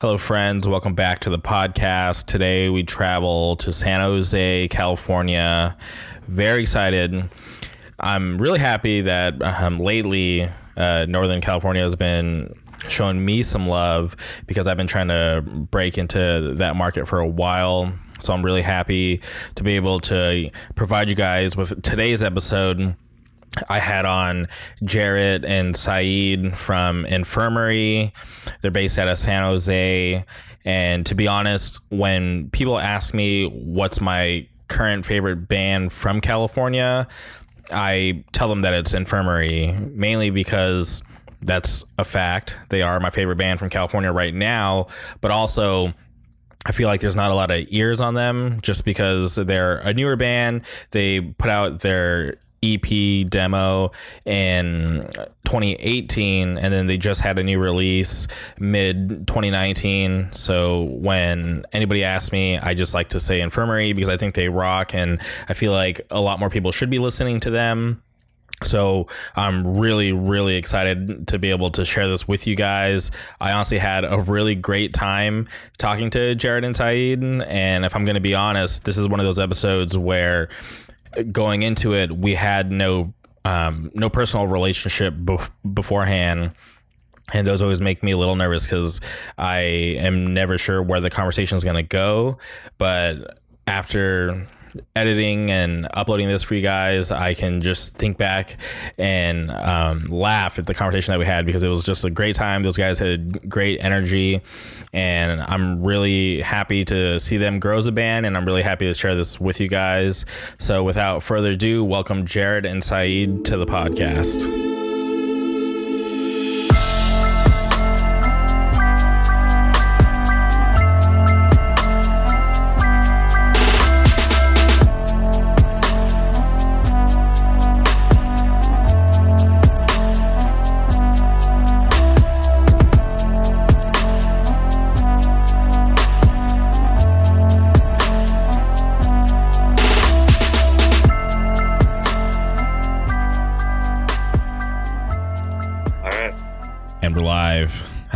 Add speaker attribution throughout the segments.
Speaker 1: Hello, friends. Welcome back to the podcast. Today we travel to San Jose, California. Very excited. I'm really happy that um, lately uh, Northern California has been showing me some love because I've been trying to break into that market for a while. So I'm really happy to be able to provide you guys with today's episode. I had on Jarrett and Saeed from Infirmary. They're based out of San Jose. And to be honest, when people ask me what's my current favorite band from California, I tell them that it's Infirmary, mainly because that's a fact. They are my favorite band from California right now, but also I feel like there's not a lot of ears on them just because they're a newer band. They put out their EP demo in 2018 and then they just had a new release mid 2019 so when anybody asks me I just like to say infirmary because I think they rock and I feel like a lot more people should be listening to them so I'm really, really excited to be able to share this with you guys. I honestly had a really great time talking to Jared and Saeed. And if I'm going to be honest, this is one of those episodes where going into it, we had no um, no personal relationship bef- beforehand. And those always make me a little nervous because I am never sure where the conversation is going to go. But after editing and uploading this for you guys, I can just think back and um, laugh at the conversation that we had because it was just a great time. Those guys had great energy, and I'm really happy to see them grow as a band, and I'm really happy to share this with you guys. So, without further ado, welcome Jared and Saeed to the podcast.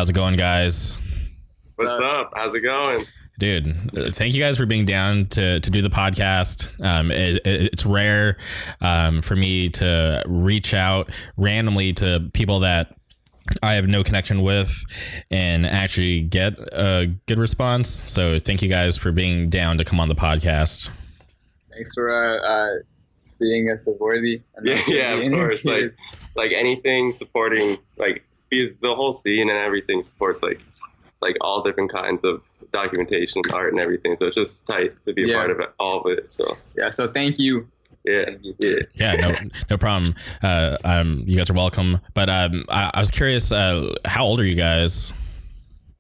Speaker 1: How's it going, guys?
Speaker 2: What's up? How's it going?
Speaker 1: Dude, thank you guys for being down to, to do the podcast. Um, it, it, it's rare um, for me to reach out randomly to people that I have no connection with and actually get a good response. So thank you guys for being down to come on the podcast.
Speaker 3: Thanks for uh, uh, seeing us as worthy.
Speaker 2: Yeah, yeah, of course. Like, like anything supporting like because the whole scene and everything supports like like all different kinds of documentation, art, and everything. So it's just tight to be a yeah. part of it, all of it. So
Speaker 3: yeah, so thank you.
Speaker 2: Yeah, yeah,
Speaker 1: yeah. No, no problem. Uh, um, you guys are welcome. But um, I, I was curious. Uh, how old are you guys?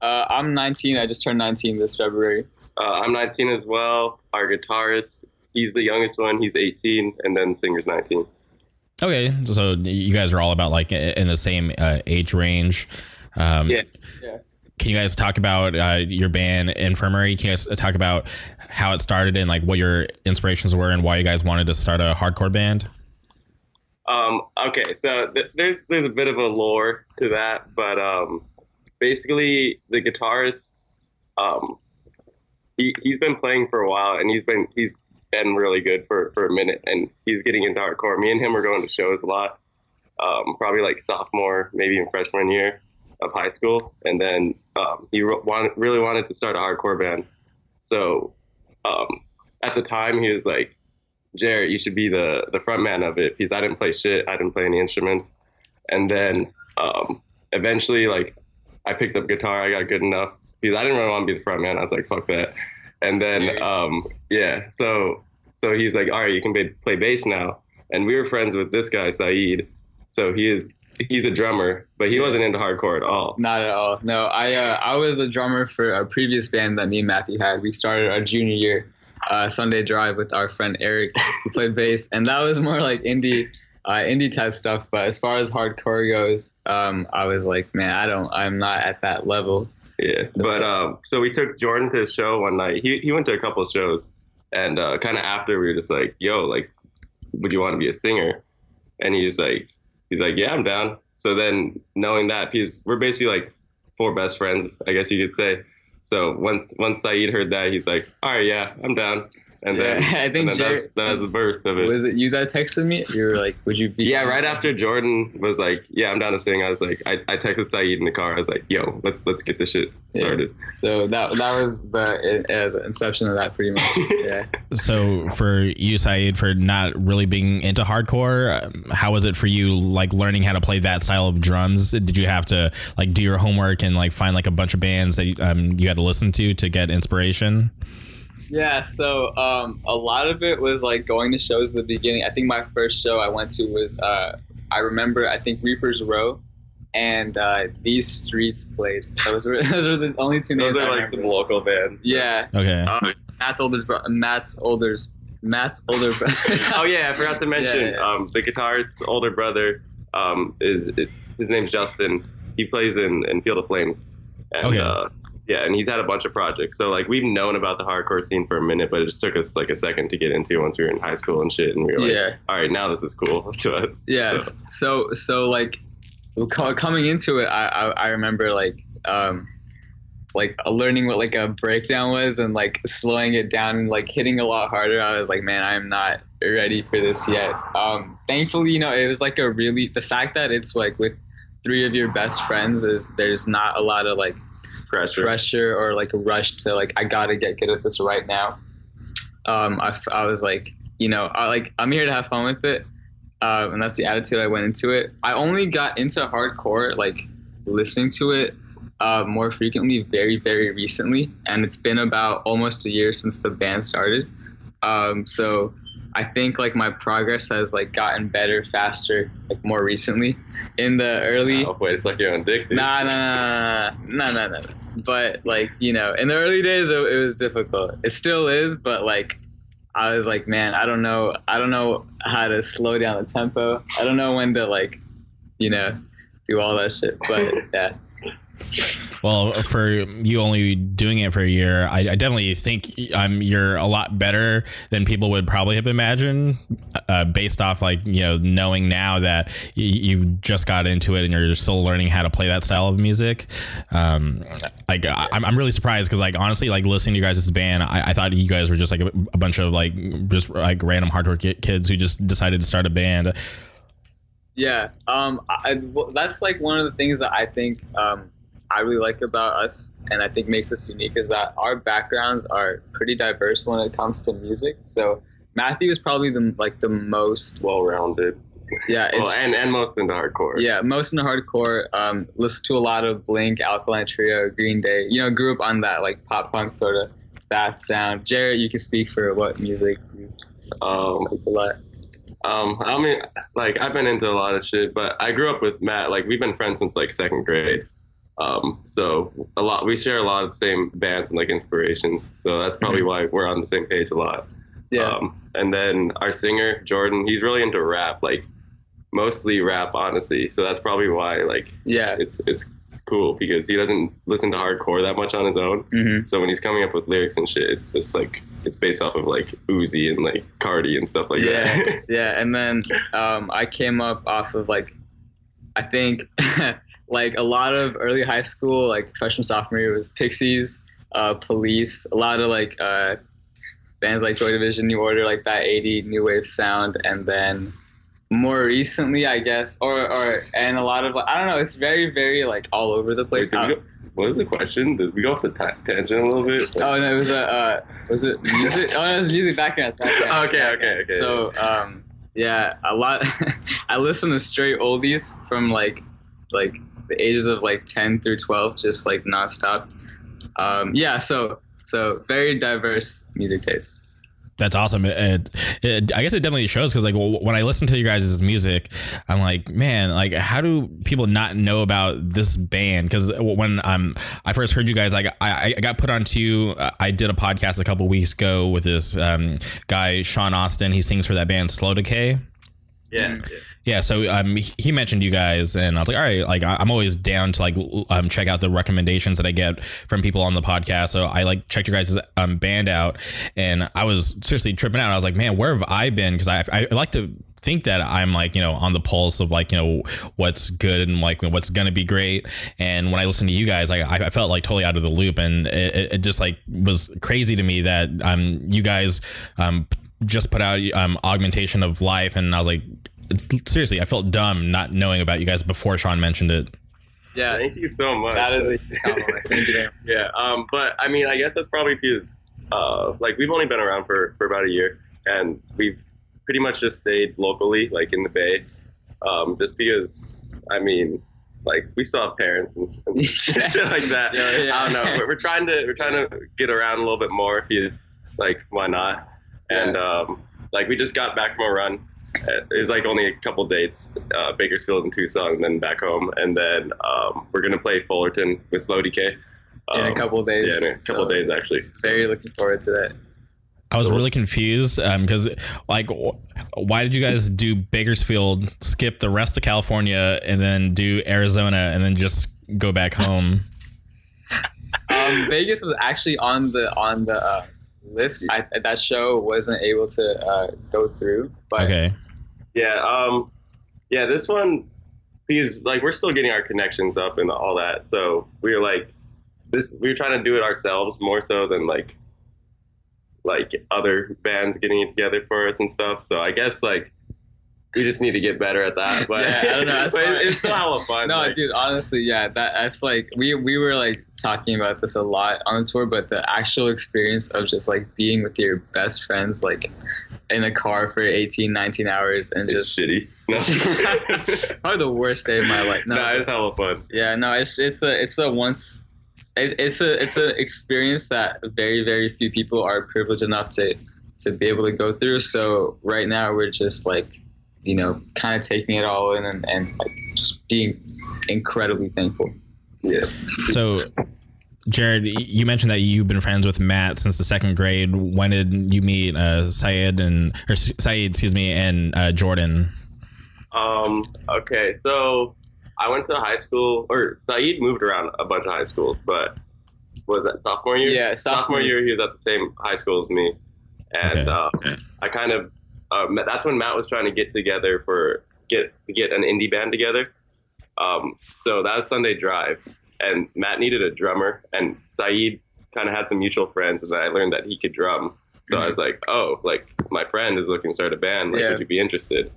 Speaker 3: Uh, I'm 19. I just turned 19 this February.
Speaker 2: Uh, I'm 19 as well. Our guitarist, he's the youngest one. He's 18, and then singer's 19.
Speaker 1: Okay, so you guys are all about like in the same uh, age range.
Speaker 2: Um, yeah. yeah.
Speaker 1: Can you guys talk about uh, your band Infirmary? Can you guys talk about how it started and like what your inspirations were and why you guys wanted to start a hardcore band?
Speaker 2: Um, okay, so th- there's there's a bit of a lore to that, but um, basically the guitarist, um, he he's been playing for a while and he's been he's been really good for, for a minute, and he's getting into hardcore. Me and him were going to shows a lot, um, probably like sophomore, maybe even freshman year of high school, and then um, he re- wanted, really wanted to start a hardcore band. So um, at the time, he was like, "Jarrett, you should be the the front man of it," because I didn't play shit, I didn't play any instruments, and then um, eventually, like, I picked up guitar, I got good enough because I didn't really want to be the front man. I was like, "Fuck that." And then, um, yeah, so so he's like, all right, you can play bass now. And we were friends with this guy, Saeed. So he is he's a drummer, but he wasn't into hardcore at all.
Speaker 3: Not at all. No, I uh, I was the drummer for a previous band that me and Matthew had. We started our junior year, uh, Sunday Drive with our friend Eric, who played bass, and that was more like indie. Uh, indie type stuff, but as far as hardcore goes, um, I was like, man, I don't, I'm not at that level.
Speaker 2: Yeah, but um, so we took Jordan to a show one night. He he went to a couple of shows, and uh, kind of after we were just like, "Yo, like, would you want to be a singer?" And he's like, he's like, "Yeah, I'm down." So then knowing that, because we're basically like four best friends, I guess you could say. So once once Saeed heard that, he's like, "All right, yeah, I'm down." And
Speaker 3: Yeah,
Speaker 2: then
Speaker 3: I think
Speaker 2: and then
Speaker 3: Jer-
Speaker 2: that's, that was the birth of it.
Speaker 3: Was it you that texted me? You were like, "Would you be?"
Speaker 2: yeah, right after Jordan was like, "Yeah, I'm down to sing," I was like, I, I texted Saeed in the car. I was like, "Yo, let's let's get this shit started."
Speaker 3: So that that was the, uh, the inception of that, pretty much. Yeah.
Speaker 1: So for you, Saeed, for not really being into hardcore, um, how was it for you, like learning how to play that style of drums? Did you have to like do your homework and like find like a bunch of bands that um, you had to listen to to get inspiration?
Speaker 3: Yeah, so um, a lot of it was like going to shows at the beginning. I think my first show I went to was uh, I remember I think Reaper's Row, and uh, these streets played. Those were those are the only two names
Speaker 2: Those
Speaker 3: I
Speaker 2: are like
Speaker 3: remember.
Speaker 2: some local bands.
Speaker 3: Yeah,
Speaker 1: Okay.
Speaker 2: Uh,
Speaker 3: Matt's older bro- Matt's older Matt's older brother.
Speaker 2: oh yeah, I forgot to mention
Speaker 3: Yeah, yeah.
Speaker 2: Um, the guitarist's older brother um, is it, his name's Justin. He plays in, in Field of Flames. And,
Speaker 1: Okay.
Speaker 2: Uh, yeah, and he's had a bunch of projects. So like we've known about the hardcore scene for a minute, but it just took us like a second to get into once we were in high school and shit. And we were like,
Speaker 3: yeah.
Speaker 2: all right, now this is cool to us.
Speaker 3: Yeah.
Speaker 2: So,
Speaker 3: So so like coming into it, I I, I remember like um like learning what like a breakdown was and like slowing it down and like hitting a lot harder. I was like, man, I am not ready for this yet. Um, thankfully, you know, it was like a really the fact that it's like with three of your best friends is there's not a lot of like
Speaker 2: pressure.
Speaker 3: pressure or like a rush to like I gotta get good at this right now. Um, I, I was like, you know, I like I'm here to have fun with it, uh, and that's the attitude I went into it. I only got into hardcore like listening to it uh, more frequently very very recently, and it's been about almost a year since the band started. Um, so I think like my progress has like gotten better faster like more recently. In the early
Speaker 2: Oh, wait, it's like you're on dick. dude.
Speaker 3: Nah, nah, nah, nah, nah, nah, nah. But like you know, in the early days, it, it was difficult. It still is, but like, I was like, man, I don't know, I don't know how to slow down the tempo. I don't know when to like, you know, do all that shit. But yeah,
Speaker 1: Well, for you only doing it for a year, I, I definitely think um, you're a lot better than people would probably have imagined, uh, based off like you know knowing now that y- you just got into it and you're still learning how to play that style of music. Um, like I- I'm, I'm really surprised because like honestly, like listening to you guys' band, I, I thought you guys were just like a, a bunch of like just like random hardcore kids who just decided to start a band.
Speaker 3: yeah. Um, I, that's like one of the things that I think um, I really like about us, and I think makes us unique is that our backgrounds are pretty diverse when it comes to music. So Matthew is probably the like the most
Speaker 2: well-rounded.
Speaker 3: yeah. It's,
Speaker 2: Well, and and most into hardcore.
Speaker 3: Yeah, most into hardcore. Um, listen to a lot of Blink, Alkaline Trio, Green Day. You know, grew up on that like pop punk sort of fast sound. Jared, you can speak for what music you
Speaker 2: Um,
Speaker 3: a lot.
Speaker 2: Um, I mean, like I've been into a lot of shit, but I grew up with Matt. Like we've been friends since like second grade. Um, so a lot we share a lot of the same bands and like inspirations. So that's probably why we're on the same page a lot.
Speaker 3: Yeah,
Speaker 2: Um, and then our singer Jordan, he's really into rap, like mostly rap, honestly. So that's probably why like
Speaker 3: yeah.
Speaker 2: it's it's cool because he doesn't listen to hardcore that much on his own.
Speaker 3: hmm
Speaker 2: So when he's coming up with lyrics and shit, it's just like it's based off of like Uzi and like Carti and stuff like
Speaker 3: Yeah,
Speaker 2: that.
Speaker 3: yeah. And then um, I came up off of like, I think like a lot of early high school, like freshman sophomore year was Pixies, uh, Police, a lot of like uh, bands like Joy Division, New Order, like that 80 new wave sound, and then more recently, I guess, or or and a lot of I don't know, it's very very like all over the place.
Speaker 2: go, what was the question? Did we go off the ta- tangent a little bit?
Speaker 3: Oh no, it was a uh, was it music? oh, no, it was music backgrounds. backgrounds.
Speaker 2: Okay, okay, okay.
Speaker 3: So um, yeah, a lot. I listen to straight oldies from like like the ages of like ten through twelve, just like nonstop. Um, yeah, so so very diverse music taste.
Speaker 1: That's awesome. It, it, I guess it definitely shows because like w- when I listen to you guys' music, I'm like, man, like how do people not know about this band? Because when um I first heard you guys, like I, I got put onto I did a podcast a couple weeks ago with this um guy Sean Austin. He sings for that band Slow Decay.
Speaker 2: yeah,
Speaker 1: Yeah, so um, he- mentioned you guys, and I was like, all right, like I'm always down to like um, check out the recommendations that I get from people on the podcast. So I like checked your guys' um, band out, and I was seriously tripping out. I was like, man, where have I been? Because I I like to think that I'm like, you know, on the pulse of like, you know, what's good and like what's going to be great. And when I listen to you guys, I, I felt like totally out of the loop and it, it just like was crazy to me that um you guys um just put out um augmentation of life and I was like seriously, I felt dumb not knowing about you guys before Sean mentioned it.
Speaker 3: Yeah,
Speaker 2: Thank you so much.
Speaker 3: that is a compliment. Thank you.
Speaker 2: yeah. Um, but I mean, I guess that's probably because, uh, like we've only been around for, for about a year, and we've pretty much just stayed locally, like in the Bay, um, just because. I mean, like we still have parents and, and shit like that.
Speaker 3: Yeah, yeah.
Speaker 2: I don't know. We're, we're trying to we're trying to get around a little bit more. Because like, why not? And um, like we just got back from a run. Uh, It was like only a couple dates, uh, Bakersfield and Tucson, and then back home. And then um, we're gonna play Fullerton with Slow Decay.
Speaker 3: In a
Speaker 2: Um,
Speaker 3: couple of days.
Speaker 2: Yeah, in a couple
Speaker 3: So,
Speaker 2: days actually.
Speaker 3: Very looking forward to that.
Speaker 1: I was really confused because, like, wh- why did you guys do Bakersfield, skip the rest of California, and then do Arizona, and then just go back home?
Speaker 3: Um, Vegas was actually on the on the uh, list. I, that show wasn't able to uh, go through, but
Speaker 1: Okay,
Speaker 2: Yeah. Um. Yeah. This one, because like we're still getting our connections up and all that, so we were like, this. We were trying to do it ourselves more so than like, like other bands getting it together for us and stuff. So I guess like. We just need to get better at that, but
Speaker 3: Yeah, I don't know,
Speaker 2: but it's still hella fun.
Speaker 3: no,
Speaker 2: like,
Speaker 3: dude. Honestly, yeah, that that's like we we were like talking about this a lot on the tour, but the actual experience of just like being with your best friends, like in a car for 18, 19 hours, and
Speaker 2: it's
Speaker 3: just
Speaker 2: shitty. No,
Speaker 3: probably the worst day of my life. No,
Speaker 2: no, it's hella fun.
Speaker 3: Yeah, no, it's it's a it's a once it, it's a it's an experience that very very few people are privileged enough to to be able to go through. So right now we're just like you know kind of taking it all in and, and like just being incredibly thankful.
Speaker 2: Yeah.
Speaker 1: so Jared, you mentioned that you've been friends with Matt since the second grade. When did you meet uh, Syed and or S- Syed, excuse me, and uh, Jordan?
Speaker 2: Um, okay, so I went to high school, or Saeed moved around a bunch of high schools, but was that sophomore year?
Speaker 3: Yeah,
Speaker 2: sophomore,
Speaker 3: sophomore
Speaker 2: year he was at the same high school as me, and
Speaker 1: Okay.
Speaker 2: uh,
Speaker 1: Okay.
Speaker 2: I kind of uh, met- that's when Matt was trying to get together for get get an indie band together. Um, so that was Sunday Drive, and Matt needed a drummer, and Saeed kind of had some mutual friends, and then I learned that he could drum. So I was like, oh, like my friend is looking to start a band. Like,
Speaker 3: Yeah.
Speaker 2: would you be interested?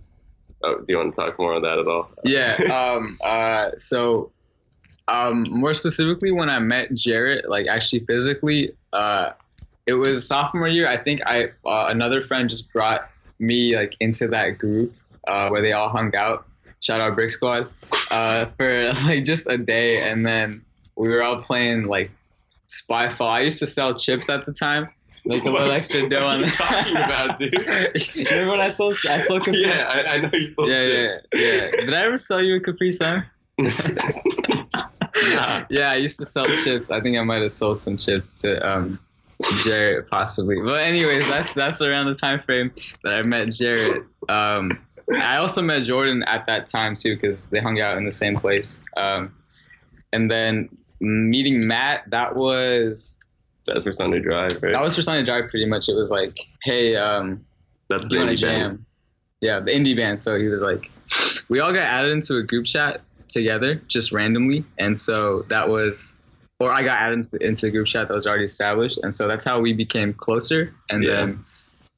Speaker 2: Oh, do you want to talk more on that at all?
Speaker 3: Yeah. Um. Uh. So, um. More specifically, when I met Jarrett, like actually physically, uh, it was sophomore year. I think I uh, another friend just brought me like into that group uh, where they all hung out. Shout out Brick Squad. Uh, for like just a day, and then we were all playing like Spyfall. I used to sell chips at the time. Make a little extra dough on the
Speaker 2: talking about, dude?
Speaker 3: Remember when I sold I sold Capri?
Speaker 2: yeah, I, I know you sold
Speaker 3: yeah, yeah,
Speaker 2: chips.
Speaker 3: yeah. Did I ever sell you a Capri Sun?
Speaker 2: Nah.
Speaker 3: Yeah, I used to sell chips. I think I might have sold some chips to um Jared possibly. But anyways, that's that's around the time frame that I met Jared. Um, I also met Jordan at that time too because they hung out in the same place. Um, and then meeting Matt, that was
Speaker 2: That's for Sunday Drive, right?
Speaker 3: that was for Sunday Drive. Pretty much, it was like, hey, um,
Speaker 2: That's the indie band.
Speaker 3: jam? Yeah, the indie band. So he was like, we all got added into a group chat together just randomly, and so that was, or I got added into, into the group chat that was already established, and so that's how we became closer. And
Speaker 2: Yeah.
Speaker 3: then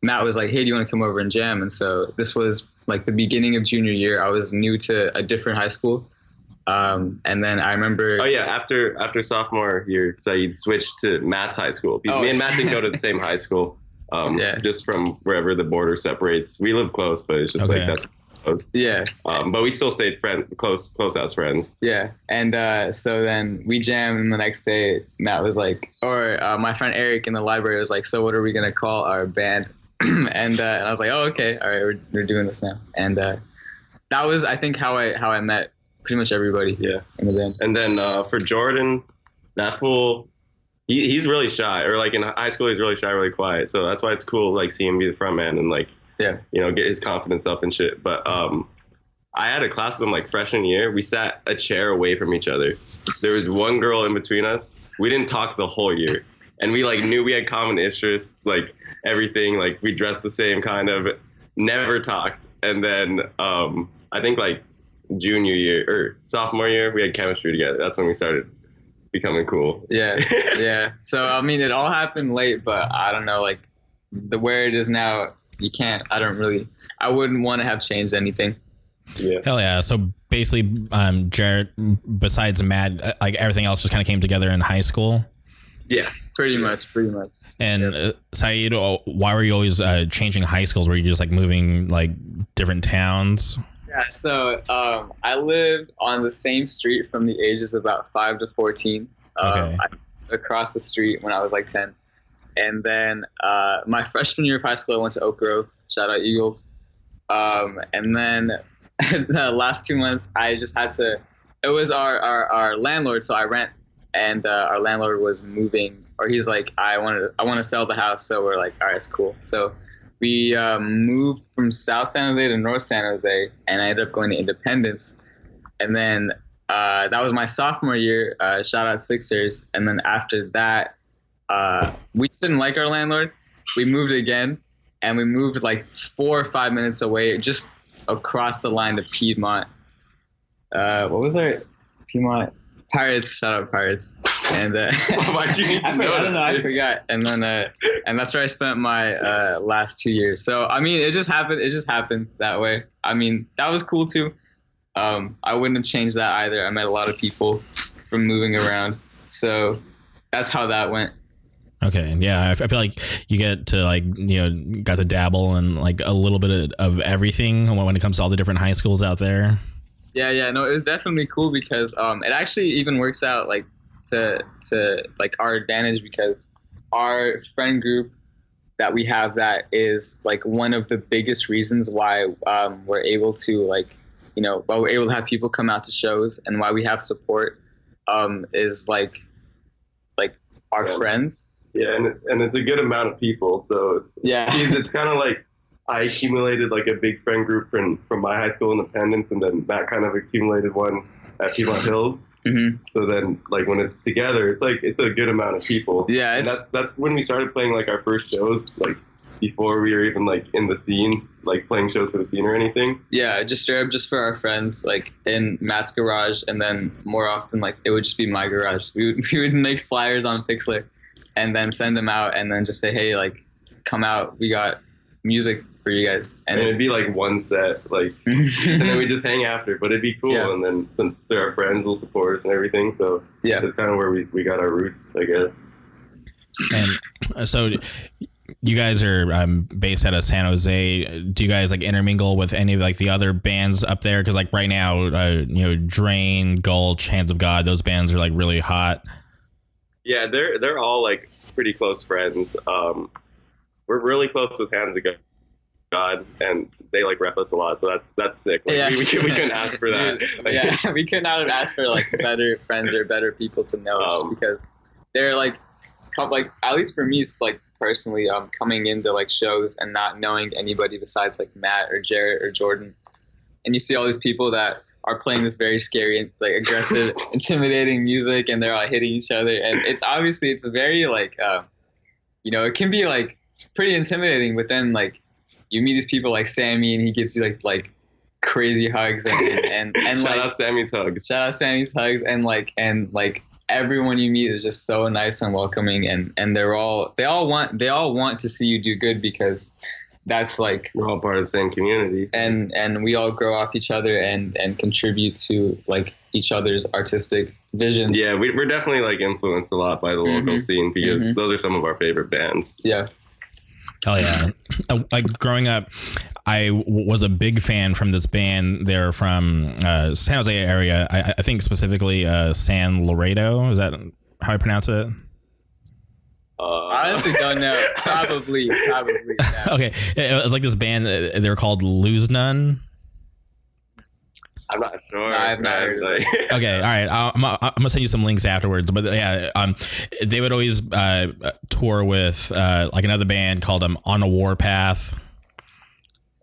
Speaker 3: Matt was like, hey, do you want to come over and jam? And so this was like the beginning of junior year. I was new to a different high school, um, and then I remember.
Speaker 2: Oh yeah, after after sophomore year, Saeed switched to Matt's high school because
Speaker 3: Oh.
Speaker 2: me and Matt didn't go to the same high school. Um,
Speaker 3: Yeah.
Speaker 2: just from wherever the border separates. We live close, but it's just
Speaker 1: Okay.
Speaker 2: like that's close.
Speaker 3: Yeah,
Speaker 2: Um, but we still stayed friend close close as friends.
Speaker 3: Yeah, and uh, so then we jammed, and the next day Matt was like, or uh, my friend Eric in the library was like, "So what are we gonna call our band?" and, uh, and I was like, "Oh, okay, all right, we're, we're doing this now." And uh, that was, I think, how I how I met pretty much everybody
Speaker 2: Yeah.
Speaker 3: in the band.
Speaker 2: And then uh, for Jordan, that fool, he, he's really shy. Or like in high school, he's really shy, really quiet. So that's why it's cool, like seeing him be the front man and like,
Speaker 3: Yeah.
Speaker 2: you know, get his confidence up and shit. But um, I had a class with him like freshman year. We sat a chair away from each other. There was one girl in between us. We didn't talk the whole year, and we like knew we had common interests, like everything. Like we dressed the same kind of. never talked. And then um, I think like junior year or sophomore year, we had chemistry together. That's when we started becoming cool.
Speaker 3: Yeah, yeah. So I mean, it all happened late, but I don't know, like the where it is now. You can't. I don't really. I wouldn't want to have changed anything.
Speaker 2: Yeah.
Speaker 1: Hell yeah! So basically, um, Jared, besides Matt, uh, like everything else just kind of came together in high school.
Speaker 2: Yeah.
Speaker 3: Pretty much. Pretty much.
Speaker 1: And uh, Saeed, uh, why were you always uh, changing high schools? Were you just like moving like different towns?
Speaker 3: Yeah. So um, I lived on the same street from the ages of about five to fourteen. Um,
Speaker 1: Okay.
Speaker 3: I, across the street when I was like ten, and then uh, my freshman year of high school, I went to Oak Grove. Shout out Eagles. Um, and then the last two months, I just had to. It was our our, our landlord, so I rent, and uh, our landlord was moving, or he's like, I want to I want to sell the house, so we're like, all right, it's cool. So we um, moved from South San Jose to North San Jose, and I ended up going to Independence, and then uh, that was my sophomore year. Uh, shout out Sixers, and then after that, uh, we just didn't like our landlord. We moved again, and we moved like four or five minutes away, just across the line to Piedmont. Uh, what was our Piedmont Pirates? Shout out Pirates. And uh,
Speaker 2: Why'd you need to
Speaker 3: I, forgot,
Speaker 2: know
Speaker 3: I don't know. I forgot. And then uh, and that's where I spent my uh, last two years. So I mean, it just happened. It just happened that way. I mean, that was cool too. Um, I wouldn't have changed that either. I met a lot of people from moving around. So that's how that went.
Speaker 1: Okay, yeah, I, I feel like you get to like you know got to dabble in like a little bit of, of everything when when it comes to all the different high schools out there.
Speaker 3: Yeah, yeah, no, it was definitely cool because um, it actually even works out like to to like our advantage because our friend group that we have that is like one of the biggest reasons why um, we're able to like you know why we're able to have people come out to shows and why we have support um, is like like our
Speaker 2: Yeah.
Speaker 3: friends.
Speaker 2: Yeah, and and it's a good amount of people, so it's
Speaker 3: Yeah.
Speaker 2: it's, it's kind of like I accumulated like a big friend group from from my high school independence, and then that kind of accumulated one at Piedmont Hills.
Speaker 3: hmm
Speaker 2: So then, like when it's together, it's like it's a good amount of people.
Speaker 3: Yeah,
Speaker 2: and that's that's when we started playing like our first shows, like before we were even like in the scene, like playing shows for the scene or anything.
Speaker 3: Yeah, just straight up just for our friends, like in Matt's garage, and then more often, like it would just be my garage. We would, we would make flyers on Pixlr, and then send them out, and then just say, hey, like, come out, we got music for you guys,
Speaker 2: And
Speaker 3: and
Speaker 2: it'd be like one set, like, and then we just hang after. But it'd be cool,
Speaker 3: Yeah.
Speaker 2: and then since they're our friends, they'll support us and everything. So
Speaker 3: yeah,
Speaker 2: that's kind of where we, we got our roots, I guess.
Speaker 1: And uh, so you guys are um, based out of San Jose. Do you guys like intermingle with any of like the other bands up there? Because like right now, uh, you know, Drain, Gulch, Hands of God, those bands are like really hot.
Speaker 2: Yeah, they're they're all like pretty close friends. Um, we're really close with Hands of God, and they like rep us a lot. So that's that's sick. Like,
Speaker 3: Yeah.
Speaker 2: we, we, we couldn't ask for that. Like,
Speaker 3: yeah, we could not have asked for like better friends or better people to know just
Speaker 2: Um,
Speaker 3: because they're like, like at least for me, it's like personally, um, coming into like shows and not knowing anybody besides like Matt or Jarrett or Jordan, and you see all these people that are playing this very scary, like aggressive, intimidating music, and they're all hitting each other, and it's obviously it's very like, um, you know, it can be like pretty intimidating, but then like you meet these people like Sammy, and he gives you like like crazy hugs and and and, and
Speaker 2: Shout
Speaker 3: like
Speaker 2: out Sammy's hugs.
Speaker 3: shout out Sammy's hugs and like and like everyone you meet is just so nice and welcoming and and they're all they all want they all want to see you do good because that's like
Speaker 2: We're all part of the same community.
Speaker 3: and and we all grow off each other and and contribute to like each other's artistic visions
Speaker 2: Yeah, we, we're definitely like influenced a lot by the local
Speaker 3: Mhm.
Speaker 2: scene because
Speaker 3: Mhm.
Speaker 2: those are some of our favorite bands.
Speaker 3: yeah
Speaker 1: Hell yeah! Uh, like growing up, I w- was a big fan from this band. They're from uh, San Jose area. I, I think specifically uh, San Laredo. Is that how I pronounce it?
Speaker 2: Uh,
Speaker 3: I honestly don't know probably probably yeah.
Speaker 1: Okay, it was like this band. uh, They were called Lose None.
Speaker 2: I'm not sure.
Speaker 3: No, I've not
Speaker 2: man,
Speaker 3: heard
Speaker 2: like-
Speaker 1: Okay, all right. I'm, I'm gonna send you some links afterwards. But yeah, um, they would always uh, tour with uh, like another band called um, On a Warpath.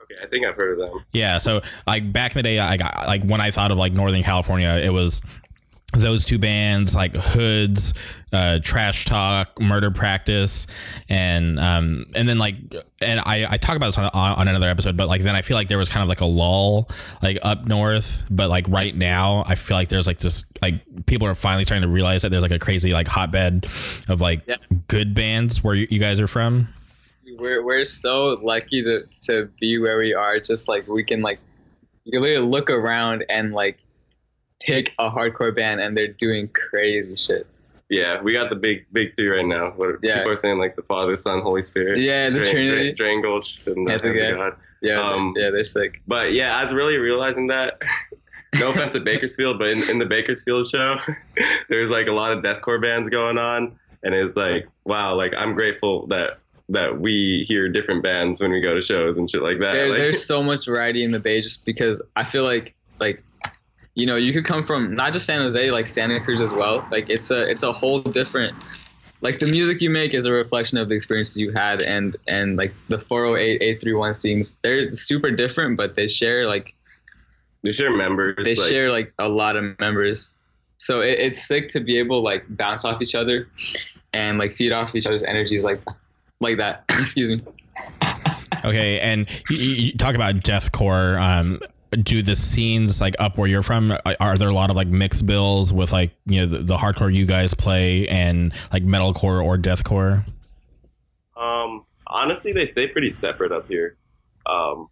Speaker 2: okay, I think I've heard of them.
Speaker 1: Yeah, so like back in the day, I got like when I thought of like Northern California, it was those two bands like hoods uh, trash talk murder practice and um and then like and i i talk about this on, on another episode but like then i feel like there was kind of like a lull like up north but like right now i feel like there's like this like people are finally starting to realize that there's like a crazy like hotbed of like
Speaker 3: Yeah.
Speaker 1: good bands where you, you guys are from
Speaker 3: we're we're so lucky to to be where we are. Just like we can like you literally look around and like pick a hardcore band and they're doing crazy shit.
Speaker 2: Yeah, we got the big big three right now. What
Speaker 3: Yeah.
Speaker 2: people are saying like the Father, Son, Holy Spirit.
Speaker 3: Yeah, the
Speaker 2: Dra-
Speaker 3: Trinity.
Speaker 2: Drangulch and the
Speaker 3: okay.
Speaker 2: God.
Speaker 3: Yeah,
Speaker 2: Um,
Speaker 3: yeah, they're sick.
Speaker 2: But yeah, I was really realizing that. no offense to Bakersfield, but in, in the Bakersfield show, there's like a lot of deathcore bands going on, and it's like, wow, like I'm grateful that that we hear different bands when we go to shows and shit like that.
Speaker 3: There,
Speaker 2: Like-
Speaker 3: there's so much variety in the Bay just because I feel like like you know you could come from not just San Jose like Santa Cruz as well. Like it's a it's a whole different like the music you make is a reflection of the experiences you had and and like the 408 831 scenes they're super different but they share like
Speaker 2: they share members.
Speaker 3: they
Speaker 2: like,
Speaker 3: share like a lot of members so it, it's sick to be able to like bounce off each other and like feed off each other's energies like like that excuse me
Speaker 1: Okay, and you, you you talk about deathcore. Um, do the scenes like up where you're from? Are- there a lot of like mixed bills with like you know the, the hardcore you guys play and like metalcore or deathcore?
Speaker 2: Um, honestly, they stay pretty separate up here. Um,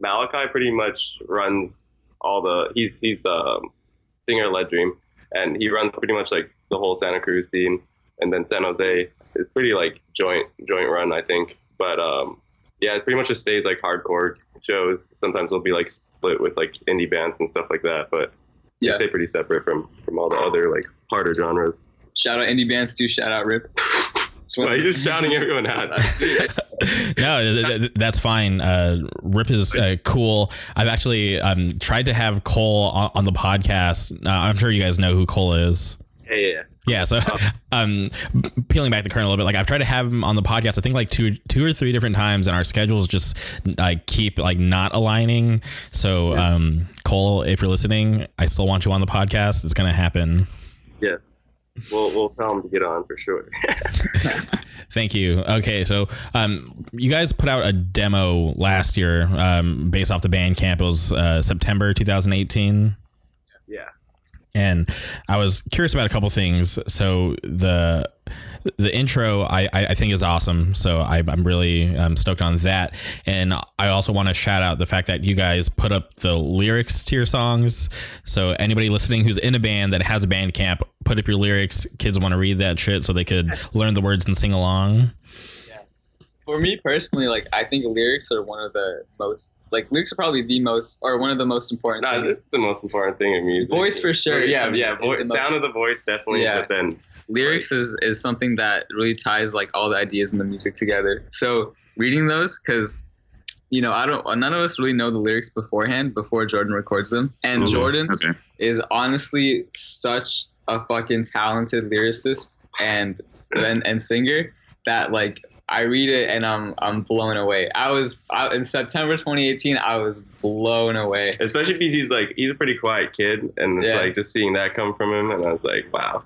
Speaker 2: Malachi pretty much runs all the. He's he's um, singer Led Dream, and he runs pretty much like the whole Santa Cruz scene, and then San Jose is pretty like joint joint run, I think. But um, yeah, it pretty much just stays like hardcore shows. Sometimes they'll be like split with like indie bands and stuff like that, but
Speaker 3: Yeah.
Speaker 2: they stay pretty separate from from all the other like harder genres.
Speaker 3: shout out indie bands too shout out rip
Speaker 2: Well, you're just shouting everyone out.
Speaker 1: no, th- th- that's fine. Uh, Rip is uh, cool. I've actually um, tried to have Cole on, on the podcast. Uh, I'm sure you guys know who Cole is.
Speaker 2: Hey, yeah.
Speaker 1: Yeah, so um, peeling back the curtain a little bit, like I've tried to have him on the podcast. I think like two, two or three different times, and our schedules just like keep like not aligning. So, um, Cole, if you're listening, I still want you on the podcast. It's gonna happen.
Speaker 2: Yes. We'll, we'll tell him to get on for sure.
Speaker 1: Thank you. Okay, so um, you guys put out a demo last year um, based off the Bandcamp. It was uh, September 2018. And I was curious about a couple things. So the the intro I, I think is awesome. So I, I'm really um, stoked on that. And I also want to shout out the fact that you guys put up the lyrics to your songs. So anybody listening who's in a band that has a band camp, put up your lyrics. Kids want to read that shit so they could learn the words and sing along.
Speaker 3: For me personally like i think lyrics are one of the most like lyrics are probably the most or one of the most important
Speaker 2: No,
Speaker 3: things
Speaker 2: this is the most important thing in music.
Speaker 3: Voice for sure,
Speaker 2: Yeah,
Speaker 3: to
Speaker 2: yeah.
Speaker 3: is
Speaker 2: Voice,
Speaker 3: the most-
Speaker 2: sound of the voice definitely.
Speaker 3: Yeah.
Speaker 2: But then
Speaker 3: lyrics is, is something that really ties like all the ideas in the music together so reading those because you know i don't none of us really know the lyrics beforehand before jordan records them and
Speaker 2: Mhm.
Speaker 3: jordan
Speaker 4: Okay.
Speaker 3: is honestly such a fucking talented lyricist and and, and singer that like I read it and I'm I'm blown away. I was I, in September 2018. I was blown away.
Speaker 2: especially because he's like he's a pretty quiet kid, and it's
Speaker 3: Yeah.
Speaker 2: like just seeing that come from him, and I was like, wow,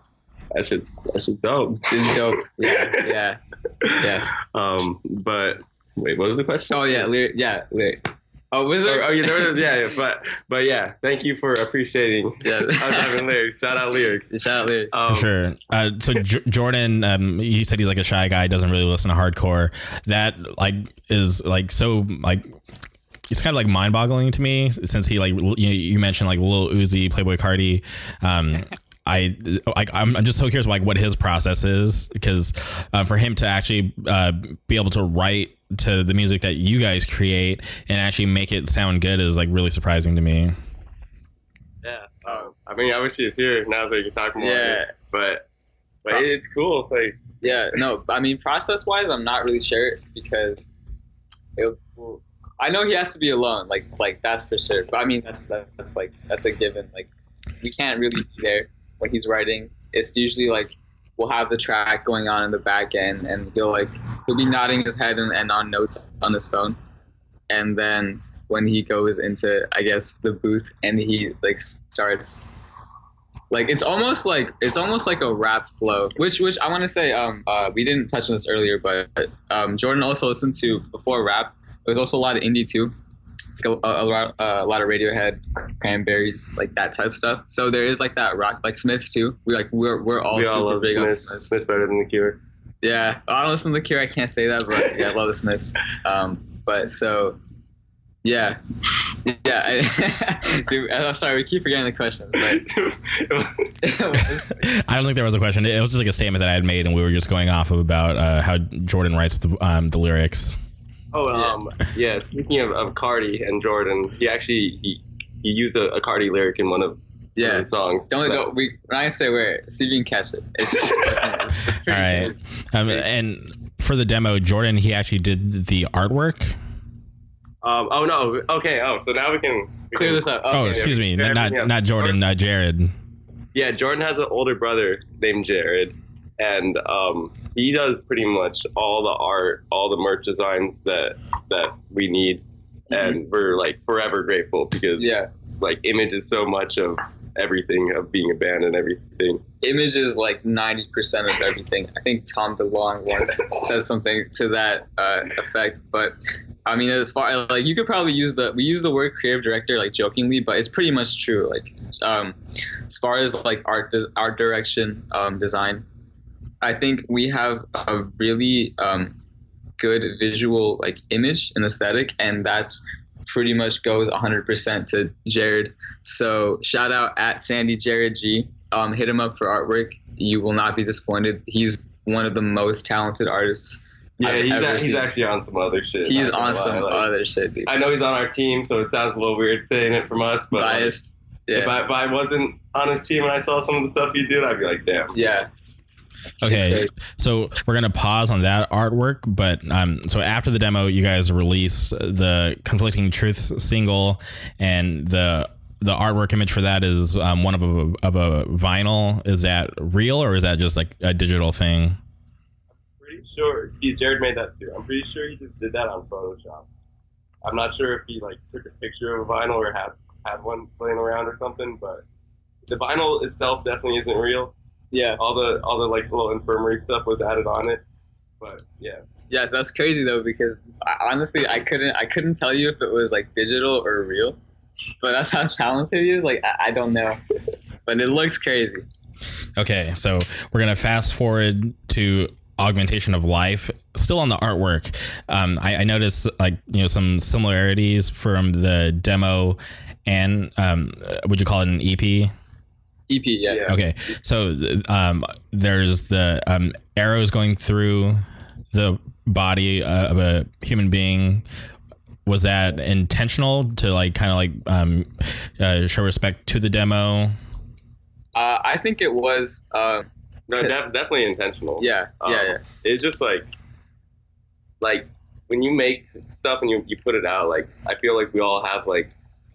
Speaker 2: that shit's that shit's dope.
Speaker 3: It's dope. Yeah, yeah, yeah.
Speaker 2: Um, but wait, what was the question?
Speaker 3: Oh yeah, lyric. Yeah, lyric. Oh, was
Speaker 2: Oh,
Speaker 3: there?
Speaker 2: oh, yeah, there was, yeah, yeah, but but yeah, thank you for appreciating
Speaker 3: Yeah.
Speaker 2: us having lyrics. Shout out lyrics.
Speaker 3: Shout out lyrics.
Speaker 2: Um,
Speaker 1: sure. Uh, so J- Jordan, um, he said he's like a shy guy, doesn't really listen to hardcore. That like is like so like it's kind of like mind boggling to me since he like you, you mentioned like Lil Uzi, Playboi Carti. Um, I like I'm, I'm just so curious like what his process is because uh, for him to actually uh, be able to write to the music that you guys create and actually make it sound good is like really surprising to me.
Speaker 2: Yeah. Um, I mean, I wish he was here now so we can talk more.
Speaker 3: Yeah.
Speaker 2: But but it's cool. Like
Speaker 3: Yeah, no, I mean process wise, I'm not really sure because it, I know he has to be alone, like like that's for sure. But I mean that's that's like that's a given. Like we can't really be there when he's writing. It's usually like we'll have the track going on in the back end, and he'll like he'll be nodding his head and, and on notes on his phone, and then when he goes into I guess the booth and he like starts like it's almost like it's almost like a rap flow which which i want to say um uh we didn't touch on this earlier but um jordan also listened to before rap there's also a lot of indie too like a, a, lot, a lot of radiohead cranberries like that type stuff so there is like that rock like smith too we like we're, we're all
Speaker 2: we
Speaker 3: super
Speaker 2: all love
Speaker 3: big on
Speaker 2: Smith.
Speaker 3: smith
Speaker 2: Smith's better than the Cure.
Speaker 3: yeah i don't listen to the cure i can't say that but yeah i love the smiths um but so yeah yeah I, dude, i'm sorry we keep forgetting the question but
Speaker 1: I don't think there was a question. It was just like a statement that I had made, and we were just going off of about uh, how Jordan writes the um, the lyrics.
Speaker 2: Oh, um, yeah. Speaking of, of Carti and Jordan, he actually he, he used a, a Carti lyric in one of, one
Speaker 3: yeah
Speaker 2: of the songs.
Speaker 3: Don't
Speaker 2: that-
Speaker 3: go. We when I say where, see if you can catch it. It's, it's, it's pretty
Speaker 1: All right.
Speaker 3: good.
Speaker 1: Um, and for the demo, Jordan he actually did the artwork.
Speaker 2: Um, oh no. Okay. Oh, so now we can we
Speaker 3: Clear
Speaker 2: can-
Speaker 3: this up.
Speaker 1: Oh,
Speaker 3: Okay.
Speaker 1: excuse me,
Speaker 2: Yeah,
Speaker 1: not
Speaker 2: yeah.
Speaker 1: not Jordan, uh, Jared.
Speaker 2: Yeah, Jordan has an older brother named Jared, and um, he does pretty much all the art, all the merch designs that that we need, and we're like forever grateful because
Speaker 3: Yeah,
Speaker 2: like image is so much of everything of being a band and everything.
Speaker 3: image is like ninety percent of everything. I think Tom DeLonge once said something to that uh, effect. But I mean, as far like you could probably use the we use the word creative director like jokingly, but it's pretty much true. Like um, as far as like art art direction, um, design, I think we have a really um, good visual like image and aesthetic, and that's pretty much goes 100% to Jared. So shout out at Sandy Jared G. Um, hit him up for artwork. You will not be disappointed. He's one of the most talented artists.
Speaker 2: Yeah,
Speaker 3: I've
Speaker 2: he's a, he's actually on some other shit.
Speaker 3: He's on some
Speaker 2: like-
Speaker 3: other shit, dude.
Speaker 2: I know he's on our team, so it sounds a little weird saying it from us, but like,
Speaker 3: Biased.
Speaker 2: if,
Speaker 3: Yeah.
Speaker 2: I, if I wasn't on his team and I saw some of the stuff he did, I'd be like, damn.
Speaker 3: Yeah.
Speaker 1: Okay, so we're gonna pause on that artwork, but um, so after the demo, you guys release the conflicting truths single, and the the artwork image for that is um, one of a of a vinyl. Is that real or is that just like a digital thing?
Speaker 2: I'm pretty sure he Jared made that too. I'm pretty sure he just did that on Photoshop. I'm not sure if he like took a picture of a vinyl or had had one playing around or something, but the vinyl itself definitely isn't real.
Speaker 3: Yeah.
Speaker 2: All the all the like little infirmary stuff was added on it. But yeah.
Speaker 3: Yes, that's crazy though because I, honestly, I couldn't I couldn't tell you if it was like digital or real. But that's how talented he is. Like I, I don't know, but it looks crazy.
Speaker 1: Okay, so we're gonna fast forward to augmentation of life. Still on the artwork, um, I, I noticed like you know some similarities from the demo and um, would you call it an E EP?
Speaker 3: EP, yeah.
Speaker 2: Yeah.
Speaker 1: Okay, so um, there's the um, arrows going through the body uh, of a human being. Was that intentional to like kind of like um, uh, show respect to the demo?
Speaker 3: Uh, I think it was. Uh,
Speaker 2: No, def- definitely intentional.
Speaker 3: yeah, yeah,
Speaker 2: Um,
Speaker 3: yeah.
Speaker 2: It's just like like when you make stuff and you, you put it out, like I feel like we all have like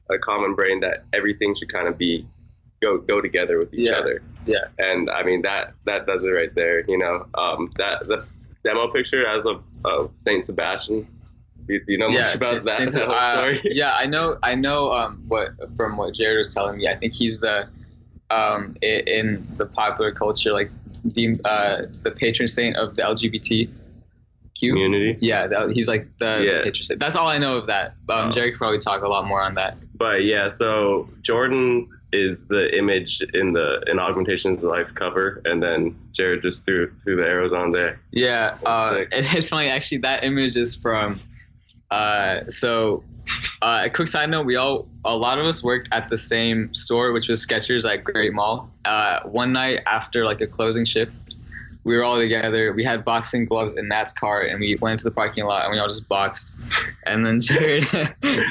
Speaker 2: a common brain that everything should kind of be go go together with each
Speaker 3: Yeah.
Speaker 2: other.
Speaker 3: Yeah.
Speaker 2: And I mean that that does it right there. You know, um, that the demo picture as of, of Saint Sebastian. Do, do you know much about
Speaker 3: Saint-
Speaker 2: that,
Speaker 3: Saint-
Speaker 2: that
Speaker 3: uh,
Speaker 2: story?
Speaker 3: yeah, I know. I know. Um, what from what Jared was telling me, I think he's the um i- in the popular culture like deemed uh the patron saint of the LGBTQ.
Speaker 2: Community.
Speaker 3: Yeah, that, he's like the
Speaker 2: Yeah.
Speaker 3: patron saint. That's all I know of that. Um,
Speaker 2: Oh.
Speaker 3: Jerry could probably talk a lot more on that.
Speaker 2: But yeah, so Jordan is the image in the in Augmentation's life cover, and then Jared just threw threw the arrows on there.
Speaker 3: Yeah, uh, and it's funny actually. That image is from. Uh, so, uh, a quick side note: we all, a lot of us worked at the same store, which was Skechers at Great Mall. Uh, one night after like a closing shift, we were all together. We had boxing gloves in Nat's car, and we went into the parking lot, and we all just boxed. And then Jared,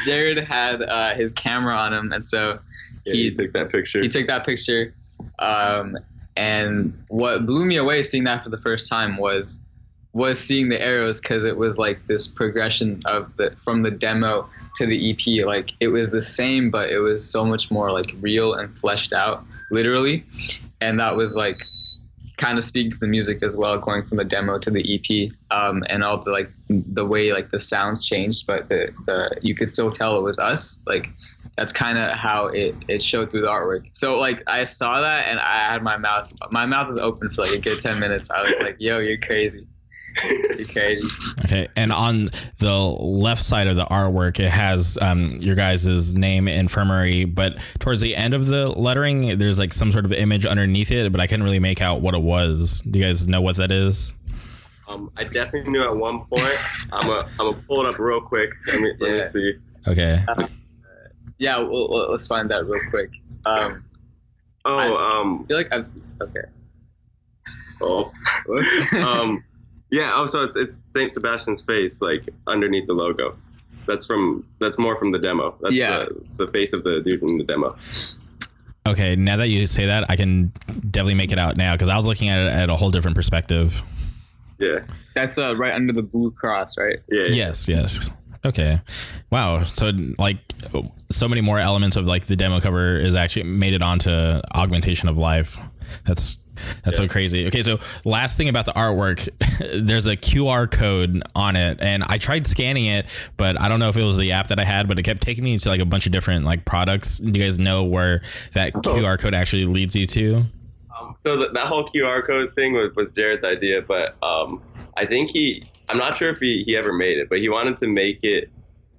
Speaker 3: Jared had uh, his camera on him, and so
Speaker 2: Yeah,
Speaker 3: He-
Speaker 2: he took that picture.
Speaker 3: he took that picture um, and what blew me away seeing that for the first time was was seeing the arrows because it was like this progression of the from the demo to the ep like it was the same but it was so much more like real and fleshed out literally and that was like kind of speaking to the music as well going from the demo to the ep um, and all the like the way like the sounds changed but the, the you could still tell it was us like that's kind of how it, it showed through the artwork. So like I saw that and I had my mouth my mouth was open for like a good ten minutes. I was like, "Yo, you're crazy, you're crazy."
Speaker 1: Okay, and on the left side of the artwork, it has um, your guys' name, infirmary, but towards the end of the lettering, there's like some sort of image underneath it, but I couldn't really make out what it was. Do you guys know what that is?
Speaker 2: Um, I definitely knew at one point. I'm gonna I'm gonna pull it up real quick. Let me let me see.
Speaker 1: Okay.
Speaker 3: Yeah, well, well, let's find that real quick. Um,
Speaker 2: Oh,
Speaker 3: I-
Speaker 2: um,
Speaker 3: feel like I've okay.
Speaker 2: oh, um, yeah. Oh, so it's it's Saint Sebastian's face like underneath the logo. That's from that's more from the demo. That's
Speaker 3: Yeah.
Speaker 2: the, the face of the dude in the demo.
Speaker 1: Okay, now that you say that, I can definitely make it out now because I was looking at it at a whole different perspective.
Speaker 2: Yeah,
Speaker 3: That's uh, right under the blue cross, right?
Speaker 2: yeah. yeah.
Speaker 1: Yes, yes. Okay. Wow. So like so many more elements of like the demo cover is actually made it onto augmentation of life. That's that's so crazy. Okay, so last thing about the artwork, there's a QR code on it, and I tried scanning it, but I don't know if it was the app that I had, but it kept taking me to like a bunch of different like products. Do you guys know where that QR code actually leads you to?
Speaker 2: Um, so that that whole QR code thing was, was Jared's idea, but um, I think he, I'm not sure if he, he ever made it, but he wanted to make it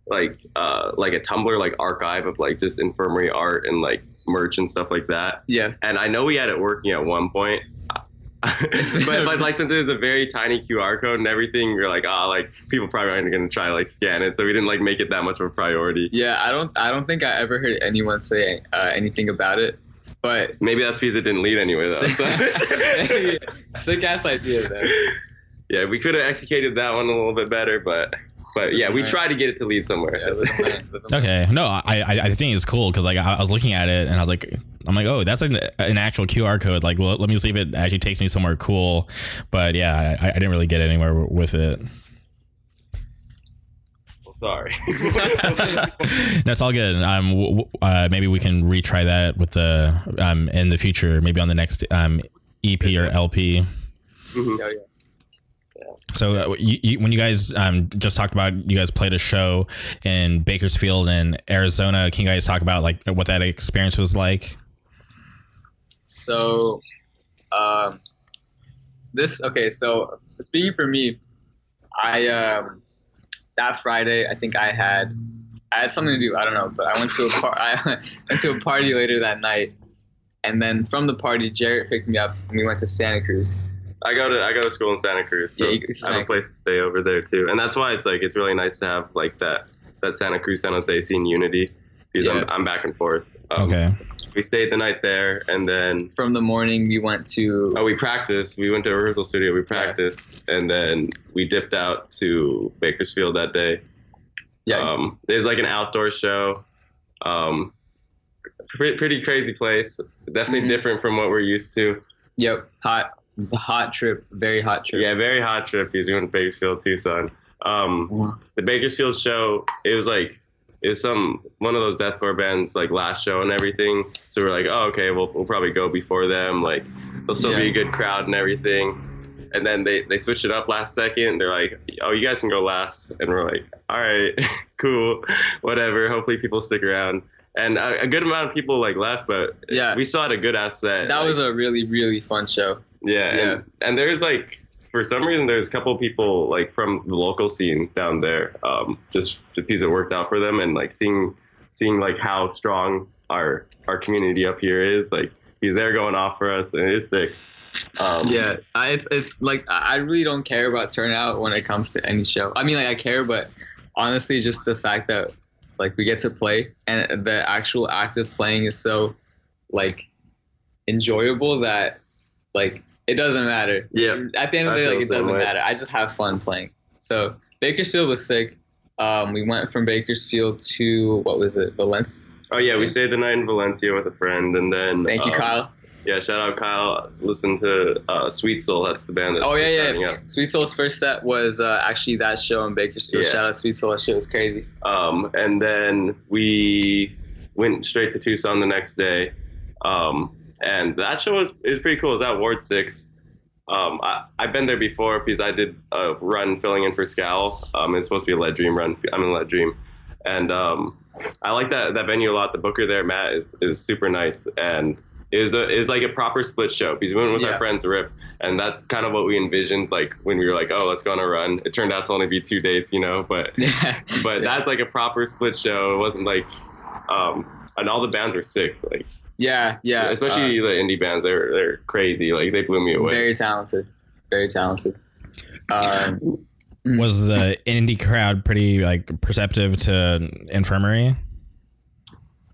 Speaker 2: like uh, like a Tumblr like archive of like just infirmary art and like merch and stuff like that.
Speaker 3: Yeah.
Speaker 2: And I know we had it working at one point. but, but like since it was a very tiny QR code and everything, we are like, ah, like people probably aren't gonna try to like scan it, so we didn't like make it that much of a priority.
Speaker 3: Yeah, I don't I don't think I ever heard anyone say uh, anything about it. But
Speaker 2: Maybe that's because it didn't lead anywhere though.
Speaker 3: sick, sick ass idea though.
Speaker 2: yeah, we could have executed that one a little bit better, but but yeah, we
Speaker 3: Right.
Speaker 2: tried to get it to lead somewhere.
Speaker 3: Yeah, live in my- live in my-
Speaker 1: Okay, no, I I, I think it's cool because like I, I was looking at it and I was like, I'm like, oh, that's an, an actual QR code. Like, let, let me see if it actually takes me somewhere cool. But yeah, I, I didn't really get anywhere with it.
Speaker 2: Sorry.
Speaker 1: no, it's all good. Um, w- w- uh, maybe we can retry that with the um in the future, maybe on the next um EP or LP.
Speaker 2: Mhm.
Speaker 3: Yeah, yeah.
Speaker 1: So uh, you, you, when you guys um, just talked about you guys played a show in Bakersfield in Arizona, can you guys talk about like what that experience was like?
Speaker 3: So, um, this okay. So speaking for me, I um, that Friday I think I had I had something to do. I don't know, but I went to a par- I went to a party later that night, and then from the party, Jarrett picked me up and we went to Santa Cruz.
Speaker 2: I go to I go to school in Santa Cruz, so
Speaker 3: Yeah, you go to
Speaker 2: I have a place to stay over there too, and that's why it's like it's really nice to have like that that Santa Cruz San Jose scene unity because
Speaker 3: Yeah.
Speaker 2: I'm, I'm back and forth. Um,
Speaker 1: Okay.
Speaker 2: We stayed the night there, and then
Speaker 3: From the morning, we went to
Speaker 2: oh, we practiced. We went to a rehearsal studio. We practiced, and then we dipped out to Bakersfield that day.
Speaker 3: yeah,
Speaker 2: Um, there's like an outdoor show. Um, pretty, pretty crazy place. Definitely
Speaker 3: Mhm.
Speaker 2: different from what we're used to.
Speaker 3: yep, hot, hot trip, very hot trip.
Speaker 2: Yeah, very hot trip. He's going to Bakersfield, Tucson. Um, the Bakersfield show, it was like it was some one of those deathcore bands like last show and everything. So we're like, oh okay, we'll we'll probably go before them. Like there'll still be a good crowd and everything. And then they they switched it up last second. They're like, oh, you guys can go last, and we're like, all right, cool, whatever. Hopefully people stick around. And a, a good amount of people like left, but
Speaker 3: Yeah.
Speaker 2: we still had a good ass set.
Speaker 3: That
Speaker 2: Like,
Speaker 3: was a really, really fun show.
Speaker 2: Yeah,
Speaker 3: Yeah.
Speaker 2: And, and there's like for some reason there's a couple people like from the local scene down there, um, just because it worked out for them and like seeing seeing like how strong our our community up here is, like he's there going off for us and it is sick. Um,
Speaker 3: Yeah, I, it's it's like I really don't care about turnout when it comes to any show. I mean, like I care, but honestly, just the fact that like we get to play and the actual act of playing is so like enjoyable that like it doesn't matter.
Speaker 2: Yeah,
Speaker 3: At the end of the day, like it doesn't
Speaker 2: way.
Speaker 3: matter. I just have fun playing. So Bakersfield was sick. Um, we went from Bakersfield to what was it, Valencia?
Speaker 2: Oh yeah, we stayed the night in Valencia with a friend, and then
Speaker 3: Thank you,
Speaker 2: um,
Speaker 3: Kyle.
Speaker 2: Yeah, shout out Kyle. Listen to uh, Sweet Soul. That's the band. That's
Speaker 3: Oh yeah, yeah.
Speaker 2: up.
Speaker 3: Sweet Soul's first set was uh, actually that show in Bakersfield.
Speaker 2: Yeah.
Speaker 3: Shout out Sweet Soul. That shit was crazy.
Speaker 2: Um, and then we went straight to Tucson the next day. Um, and that show is, is pretty cool. It's at Ward 6. Um, I, I've been there before because I did a run filling in for Scowl. Um, it's supposed to be a lead dream run. I'm in lead dream. and um, I like that that venue a lot. The booker there, Matt, is is super nice and is a is like a proper split show. Because we went with
Speaker 3: Yeah.
Speaker 2: our friends Rip, and that's kind of what we envisioned. Like when we were like, oh, let's go on a run. It turned out to only be two dates, you know, but
Speaker 3: Yeah.
Speaker 2: but
Speaker 3: Yeah.
Speaker 2: that's like a proper split show. It wasn't like, um, and all the bands were sick. Like
Speaker 3: Yeah, yeah.
Speaker 2: especially the indie bands, they're they're crazy. Like they blew me
Speaker 3: uh,
Speaker 2: away.
Speaker 3: very talented, very talented. Um,
Speaker 1: Was the indie crowd pretty like perceptive to infirmary?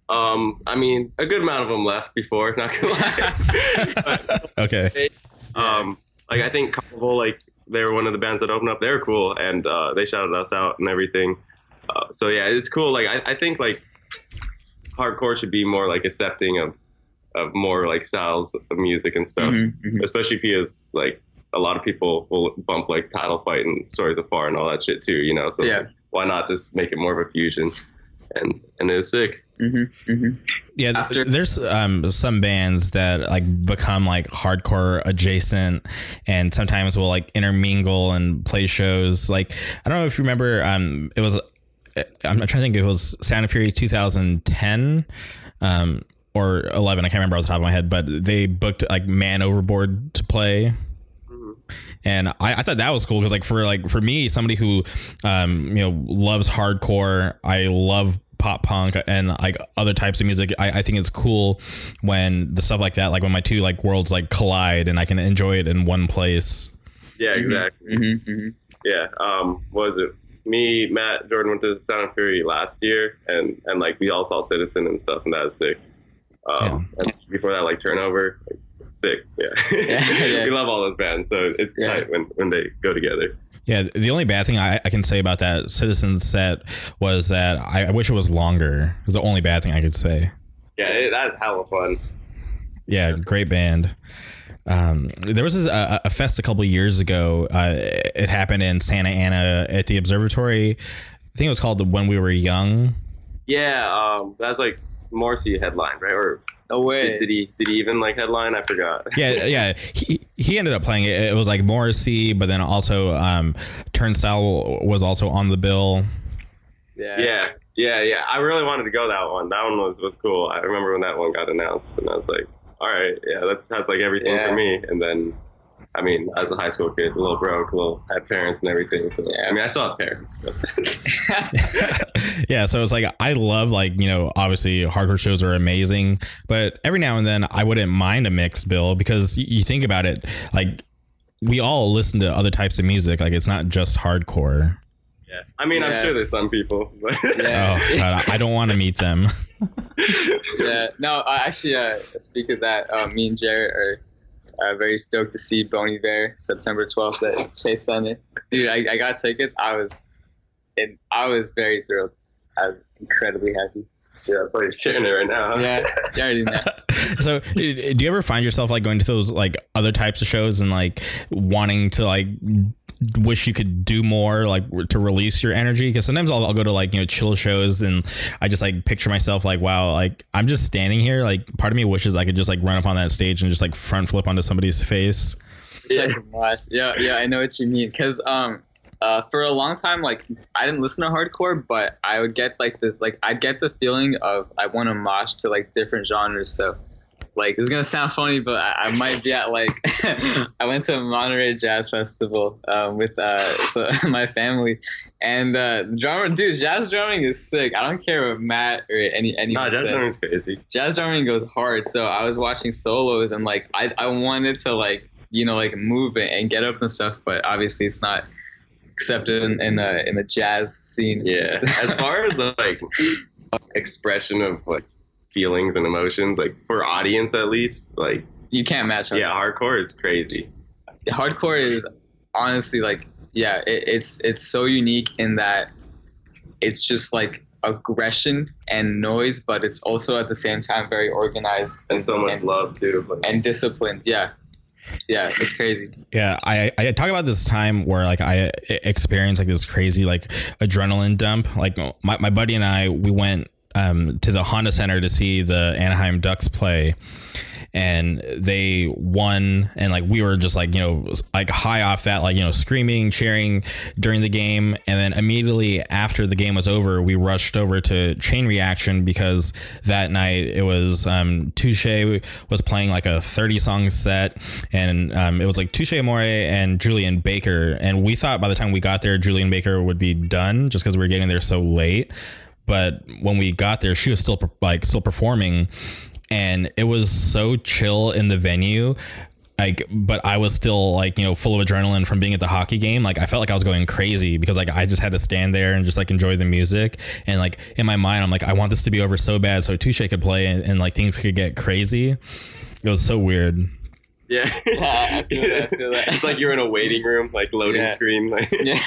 Speaker 2: Um, I mean, a good amount of them left before. Not gonna lie. but,
Speaker 1: Okay.
Speaker 2: um, like I think Carnival, like they were one of the bands that opened up. They were cool, and uh, they shouted us out and everything. Uh, so yeah, it's cool. Like I, I think like hardcore should be more like accepting of of more like styles of music and stuff.
Speaker 3: mhm, mhm.
Speaker 2: Especially because like a lot of people will bump like title fight and stories of far and all that shit too. You know, so
Speaker 3: Yeah.
Speaker 2: why not just make it more of a fusion? And and it was sick.
Speaker 3: Mhm, mhm.
Speaker 1: Yeah,
Speaker 3: After-
Speaker 1: there's um, some bands that like become like hardcore adjacent, and sometimes will like intermingle and play shows. Like I don't know if you remember, um, it was I'm trying to think. It was Sound and Fury 2010, um, or 11. I can't remember off the top of my head, but they booked like Man Overboard to play. And I, I thought that was cool because like for like for me somebody who um you know loves hardcore I love pop punk and like other types of music I, I think it's cool when the stuff like that like when my two like worlds like collide and I can enjoy it in one place
Speaker 2: Yeah, exactly.
Speaker 3: Mhm, mhm.
Speaker 2: yeah um what was it me matt jordan went to sound and fury last year and and like we all saw citizen and stuff and that was sick. Um and before that like turnover like, sick yeah,
Speaker 3: Yeah, yeah.
Speaker 2: we love all those bands so it's
Speaker 3: Yeah.
Speaker 2: tight when when they go together.
Speaker 1: Yeah the only bad thing I, I can say about that Citizen set was that I, I wish it was longer. It was the only bad thing I could say.
Speaker 2: Yeah it, that's hella fun.
Speaker 1: Yeah, great band. Um, there was this, uh, a fest a couple years ago. Uh, it happened in Santa Ana at the observatory. I think it was called the When We Were Young.
Speaker 2: yeah um that's like morrissey headline right or
Speaker 3: No way.
Speaker 2: did, did he did he even like headline i forgot
Speaker 1: Yeah, yeah. He he ended up playing it. It was like Morrissey, but then also um, Turnstile was also on the bill.
Speaker 3: yeah.
Speaker 2: yeah yeah yeah i really wanted to go that one that one was was cool i remember when that one got announced and i was like all right yeah that's that's like everything
Speaker 3: Yeah.
Speaker 2: for me and then i mean as a high school kid a little broke a little had parents and everything so,
Speaker 3: Yeah.
Speaker 2: i mean i still have parents
Speaker 1: yeah, so it's like I love like you know obviously hardcore shows are amazing, but every now and then I wouldn't mind a mixed bill because you think about it like we all listen to other types of music like it's not just hardcore.
Speaker 2: Yeah i mean i'm sure there's some people but
Speaker 3: Yeah.
Speaker 1: Oh, God, I don't want to meet them.
Speaker 3: yeah. No, uh, actually, uh, speak of that, uh, me and Jared are uh, very stoked to see Bon Iver September 12th at Chase Center. Dude, I, I got tickets. I was, and I was very thrilled. I was incredibly happy.
Speaker 2: yeah it's like sharing it right now huh?
Speaker 3: Yeah, you already know.
Speaker 1: so do you ever find yourself like going to those like other types of shows and like wanting to like wish you could do more like to release your energy because sometimes I'll, I'll go to like you know chill shows and i just like picture myself like wow like i'm just standing here like part of me wishes i could just like run up on that stage and just like front flip onto somebody's face
Speaker 3: Yeah, yeah, yeah, I know what you mean. Cause um, uh, for a long time, like I didn't listen to hardcore, but I would get like this, like I'd get the feeling of I want to mosh to like different genres. So, like it's gonna sound funny, but I, I might be at like I went to a Monterey Jazz Festival um, with uh, so my family, and uh, the drummer, dude, jazz drumming is sick. I don't care what Matt or any anyone
Speaker 2: nah Drummond's crazy.
Speaker 3: Jazz drumming goes hard. So i was watching solos and like i, I wanted to like you know like move it and get up and stuff but obviously it's not accepted in, in the in the jazz scene.
Speaker 2: Yeah. As far as like expression of like feelings and emotions like for audience at least like
Speaker 3: you can't match hardcore.
Speaker 2: yeah hardcore is crazy
Speaker 3: hardcore is honestly like yeah it, it's it's so unique in that it's just like aggression and noise but it's also at the same time very organized
Speaker 2: and so much
Speaker 3: and,
Speaker 2: love too like,
Speaker 3: and disciplined yeah yeah it's crazy
Speaker 1: Yeah, I I talk about this time where like I experienced like this crazy like adrenaline dump. Like my, my buddy and I we went um, to the Honda Center to see the Anaheim Ducks play, and they won, and like we were just like you know like high off that like you know screaming, cheering during the game, and then immediately after the game was over, we rushed over to Chain Reaction because that night it was um, Touche was playing like a 30 song set, and um, it was like Touche Amore and Julien Baker, and we thought by the time we got there, Julien Baker would be done just because we were getting there so late. But when we got there, she was still like still performing, and it was so chill in the venue like but i was still like you know full of adrenaline from being at the hockey game like i felt like i was going crazy because like i just had to stand there and just like enjoy the music and like in my mind i'm like i want this to be over so bad so touche could play and, and like things could get crazy it was so weird
Speaker 2: Yeah.
Speaker 3: I feel that, I feel that.
Speaker 2: it's like you're in a waiting room, like loading
Speaker 3: Yeah.
Speaker 2: screen. Like
Speaker 3: yeah.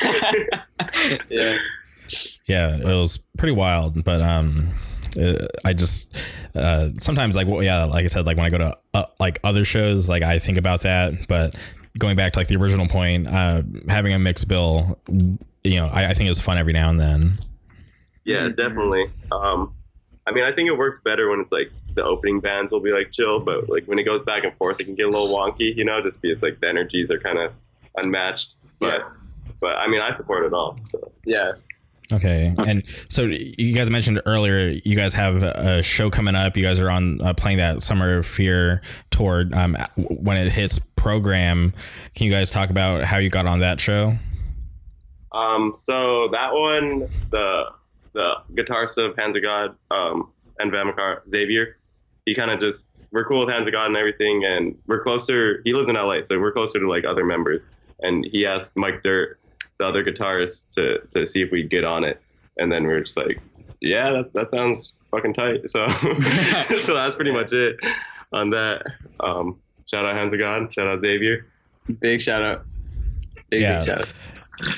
Speaker 3: yeah.
Speaker 1: Yeah it was pretty wild but um I just uh, sometimes like well, yeah like I said like when I go to uh, like other shows like I think about that but going back to like the original point uh, having a mixed bill you know I, I think it's fun every now and then
Speaker 2: Yeah, definitely. Um, I mean, I think it works better when it's like the opening bands will be like chill, but like when it goes back and forth, it can get a little wonky, you know, just because like the energies are kind of unmatched. But but I mean, I support it all. So.
Speaker 3: Yeah.
Speaker 1: Okay, and so you guys mentioned earlier you guys have a show coming up. You guys are on uh, playing that Summer of Fear tour. Um, when it hits program, can you guys talk about how you got on that show?
Speaker 2: Um, so that one, the the guitarist of Hands of God um, and Vamakar Xavier, he kind of just we're cool with Hands of God and everything, and we're closer. He lives in LA, so we're closer to like other members. And he asked Mike Dirt, the other guitarist, to to see if we'd get on it, and then we are just like, yeah, that, that sounds fucking tight. So so that's pretty much it on that. Um, shout out Hands of God, shout out Xavier.
Speaker 3: Big shout out. Big,
Speaker 1: Yeah.
Speaker 3: big shout outs.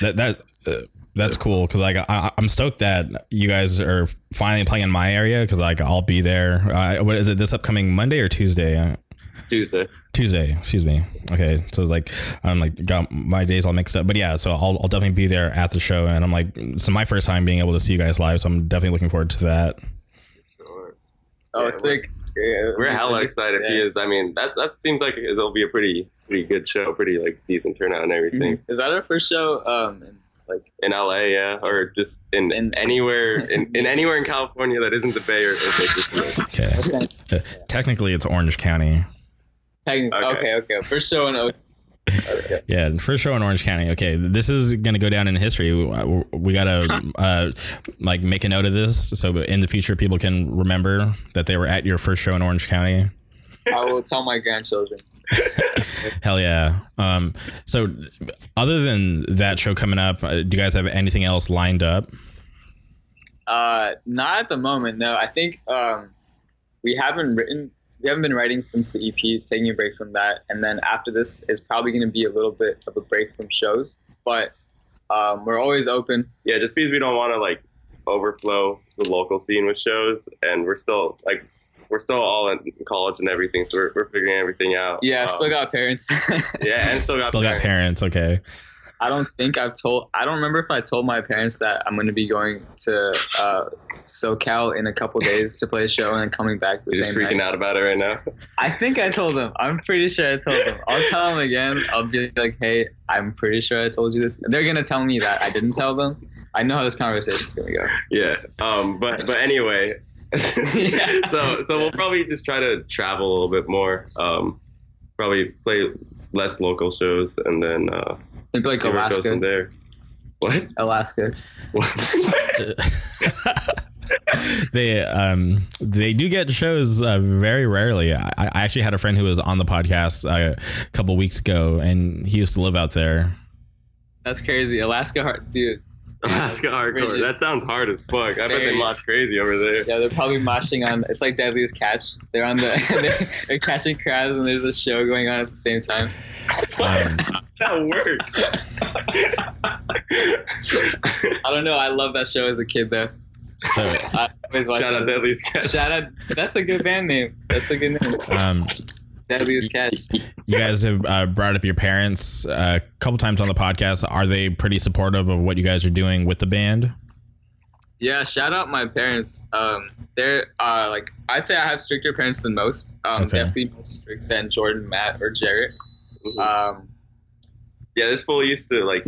Speaker 1: That that uh, that's cool because like I, I'm stoked that you guys are finally playing in my area because like I'll be there. Uh, what is it? This upcoming Monday or Tuesday?
Speaker 2: It's Tuesday.
Speaker 1: Tuesday, excuse me. Okay, so it's like I'm like got my days all mixed up, but yeah. So I'll, I'll definitely be there at the show, and I'm like, it's my first time being able to see you guys live, so I'm definitely looking forward to that.
Speaker 3: Oh,
Speaker 2: Yeah,
Speaker 3: sick. Yeah,
Speaker 2: We're hella excited
Speaker 3: Yeah.
Speaker 2: because I mean that that seems like it'll be a pretty pretty good show, pretty like decent turnout and everything
Speaker 3: Mhm. Is that our first show? Um, in, like
Speaker 2: in LA, yeah, or just in,
Speaker 3: In-
Speaker 2: anywhere in, in anywhere in California that isn't the Bay or, or Bakersfield.
Speaker 1: Okay, Uh, technically it's Orange County.
Speaker 3: Technically,
Speaker 2: Okay.
Speaker 3: okay. okay, First show in Oak. Okay.
Speaker 1: Yeah, first show in Orange County. Okay, this is gonna go down in history. We, we gotta uh, like make a note of this so in the future people can remember that they were at your first show in Orange County.
Speaker 3: I will tell my grandchildren.
Speaker 1: Hell yeah. Um, so other than that show coming up, uh, do you guys have anything else lined up?
Speaker 3: Uh, not at the moment. No, I think um, we haven't written. We haven't been writing since the EP, taking a break from that, and then after this is probably going to be a little bit of a break from shows. But um, we're always open.
Speaker 2: Yeah, just because we don't want to like overflow the local scene with shows, and we're still like we're still all in college and everything, so we're, we're figuring everything out.
Speaker 3: Yeah,
Speaker 2: Um,
Speaker 3: still got parents.
Speaker 2: yeah, and still got
Speaker 1: still got
Speaker 2: parents.
Speaker 1: parents. Okay.
Speaker 3: I don't think I've told. I don't remember if I told my parents that I'm going to be going to uh, SoCal in a couple days to play a show and then coming back the
Speaker 2: You're just freaking
Speaker 3: night.
Speaker 2: out about it right now.
Speaker 3: I think I told them. I'm pretty sure I told them. I'll tell them again. I'll be like, "Hey, I'm pretty sure I told you this." They're gonna tell me that I didn't tell them. I know how this conversation's gonna go.
Speaker 2: Yeah. Um. But but anyway.
Speaker 3: Yeah.
Speaker 2: So so we'll probably just try to travel a little bit more. Um. Probably play less local shows and then uh,
Speaker 3: Maybe like
Speaker 2: see where it goes from
Speaker 3: Alaska.
Speaker 2: there. What?
Speaker 3: Alaska. What?
Speaker 1: they um they do get shows uh, very rarely. I, I actually had a friend who was on the podcast uh, a couple weeks ago, and he used to live out there.
Speaker 3: That's crazy. Alaska, hard, dude.
Speaker 2: Alaska hardcore.
Speaker 3: Rigid.
Speaker 2: That sounds hard as fuck. I bet they
Speaker 3: Very.
Speaker 2: mosh crazy over there.
Speaker 3: Yeah, they're probably moshing on. It's like Deadliest Catch. They're on the. they're, they're catching crabs, and there's a show going on at the same time.
Speaker 1: Um,
Speaker 2: That works.
Speaker 3: I don't know. I love that show as a kid, though.
Speaker 1: so
Speaker 3: I always watch
Speaker 2: Shout out
Speaker 3: that.
Speaker 2: Deadly's Catch.
Speaker 3: Shout out. That's a good band name. That's a good name.
Speaker 1: um,
Speaker 3: Deadliest Catch.
Speaker 1: you guys have uh, brought up your parents uh, a couple times on the podcast. Are they pretty supportive of what you guys are doing with the band?
Speaker 3: Yeah, shout out my parents. Um, they're uh like I'd say I have stricter parents than most. Um,
Speaker 1: Okay.
Speaker 3: definitely more strict than Jordan, Matt, or Jarrett.
Speaker 2: Mhm.
Speaker 3: Um,
Speaker 2: yeah, this fool used to like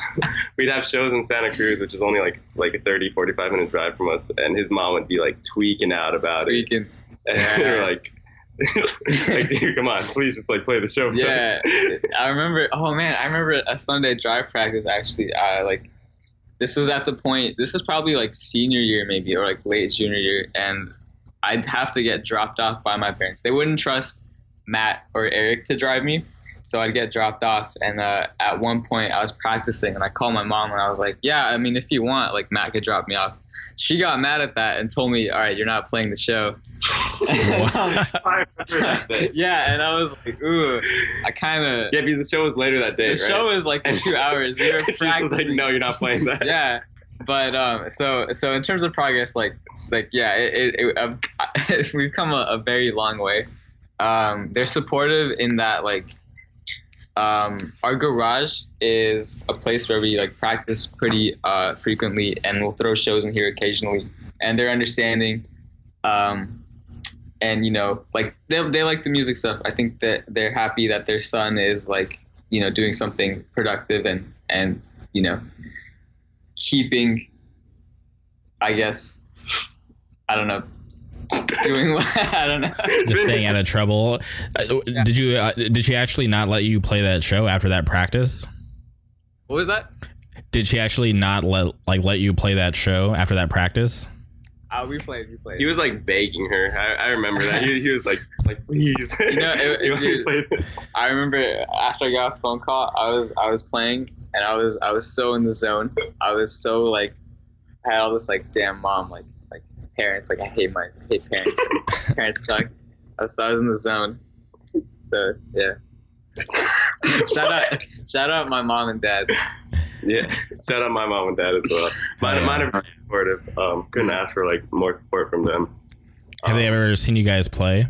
Speaker 2: we'd have shows in Santa Cruz, which is only like like a 30, 45 minute drive from us, and his mom would be like tweaking out about
Speaker 3: so
Speaker 2: it.
Speaker 3: you can
Speaker 2: And they're like, like, dude, come on, please just like play the show.
Speaker 3: Yeah. I remember. Oh man, I remember a Sunday drive practice. Actually, I like this is at the point. This is probably like senior year, maybe, or like late junior year, and I'd have to get dropped off by my parents. They wouldn't trust Matt or Eric to drive me, so I'd get dropped off. And uh, at one point, I was practicing, and I called my mom, and I was like, "Yeah, I mean, if you want, like Matt could drop me off." She got mad at that and told me, "All right, you're not playing the show."
Speaker 2: I remember that day.
Speaker 3: yeah, and I was like, "Ooh," I kind of.
Speaker 2: Yeah, because the show was later that day.
Speaker 3: The
Speaker 2: right?
Speaker 3: show was like two hours. We were
Speaker 2: was like,
Speaker 3: practicing.
Speaker 2: no, you're not playing that.
Speaker 3: Yeah, but um, so so in terms of progress, like like yeah, it, it, it um, we've come a, a very long way. Um, they're supportive in that like um, our garage is a place where we like practice pretty uh, frequently, and we'll throw shows in here occasionally. And they're understanding, um, and you know, like they they like the music stuff. I think that they're happy that their son is like you know doing something productive and and you know keeping. I guess I don't know. Doing what I don't know.
Speaker 1: Just staying out of trouble. Uh, Did you? Uh, did she actually not let you play that show after that practice?
Speaker 3: What was that?
Speaker 1: Did she actually not let like let you play that show after that practice?
Speaker 3: Oh, we played. We played.
Speaker 2: He was like begging her. I, I remember that. He, he was like, like please.
Speaker 3: You know, it-
Speaker 2: You want me to
Speaker 3: dude,
Speaker 2: play this?
Speaker 3: I remember after I got the phone call, I was I was playing and I was I was so in the zone. I was so like I had all this like damn mom like like parents like I hate my I hate parents parents talk. I was, so I was in the zone. So yeah. Shout out shout out my mom and dad.
Speaker 2: Yeah. Shout out my mom and dad as well. Mine,
Speaker 1: Yeah.
Speaker 2: mine are very supportive. Um, couldn't ask for like more support from them.
Speaker 1: Have they
Speaker 2: Um,
Speaker 1: ever seen you guys play?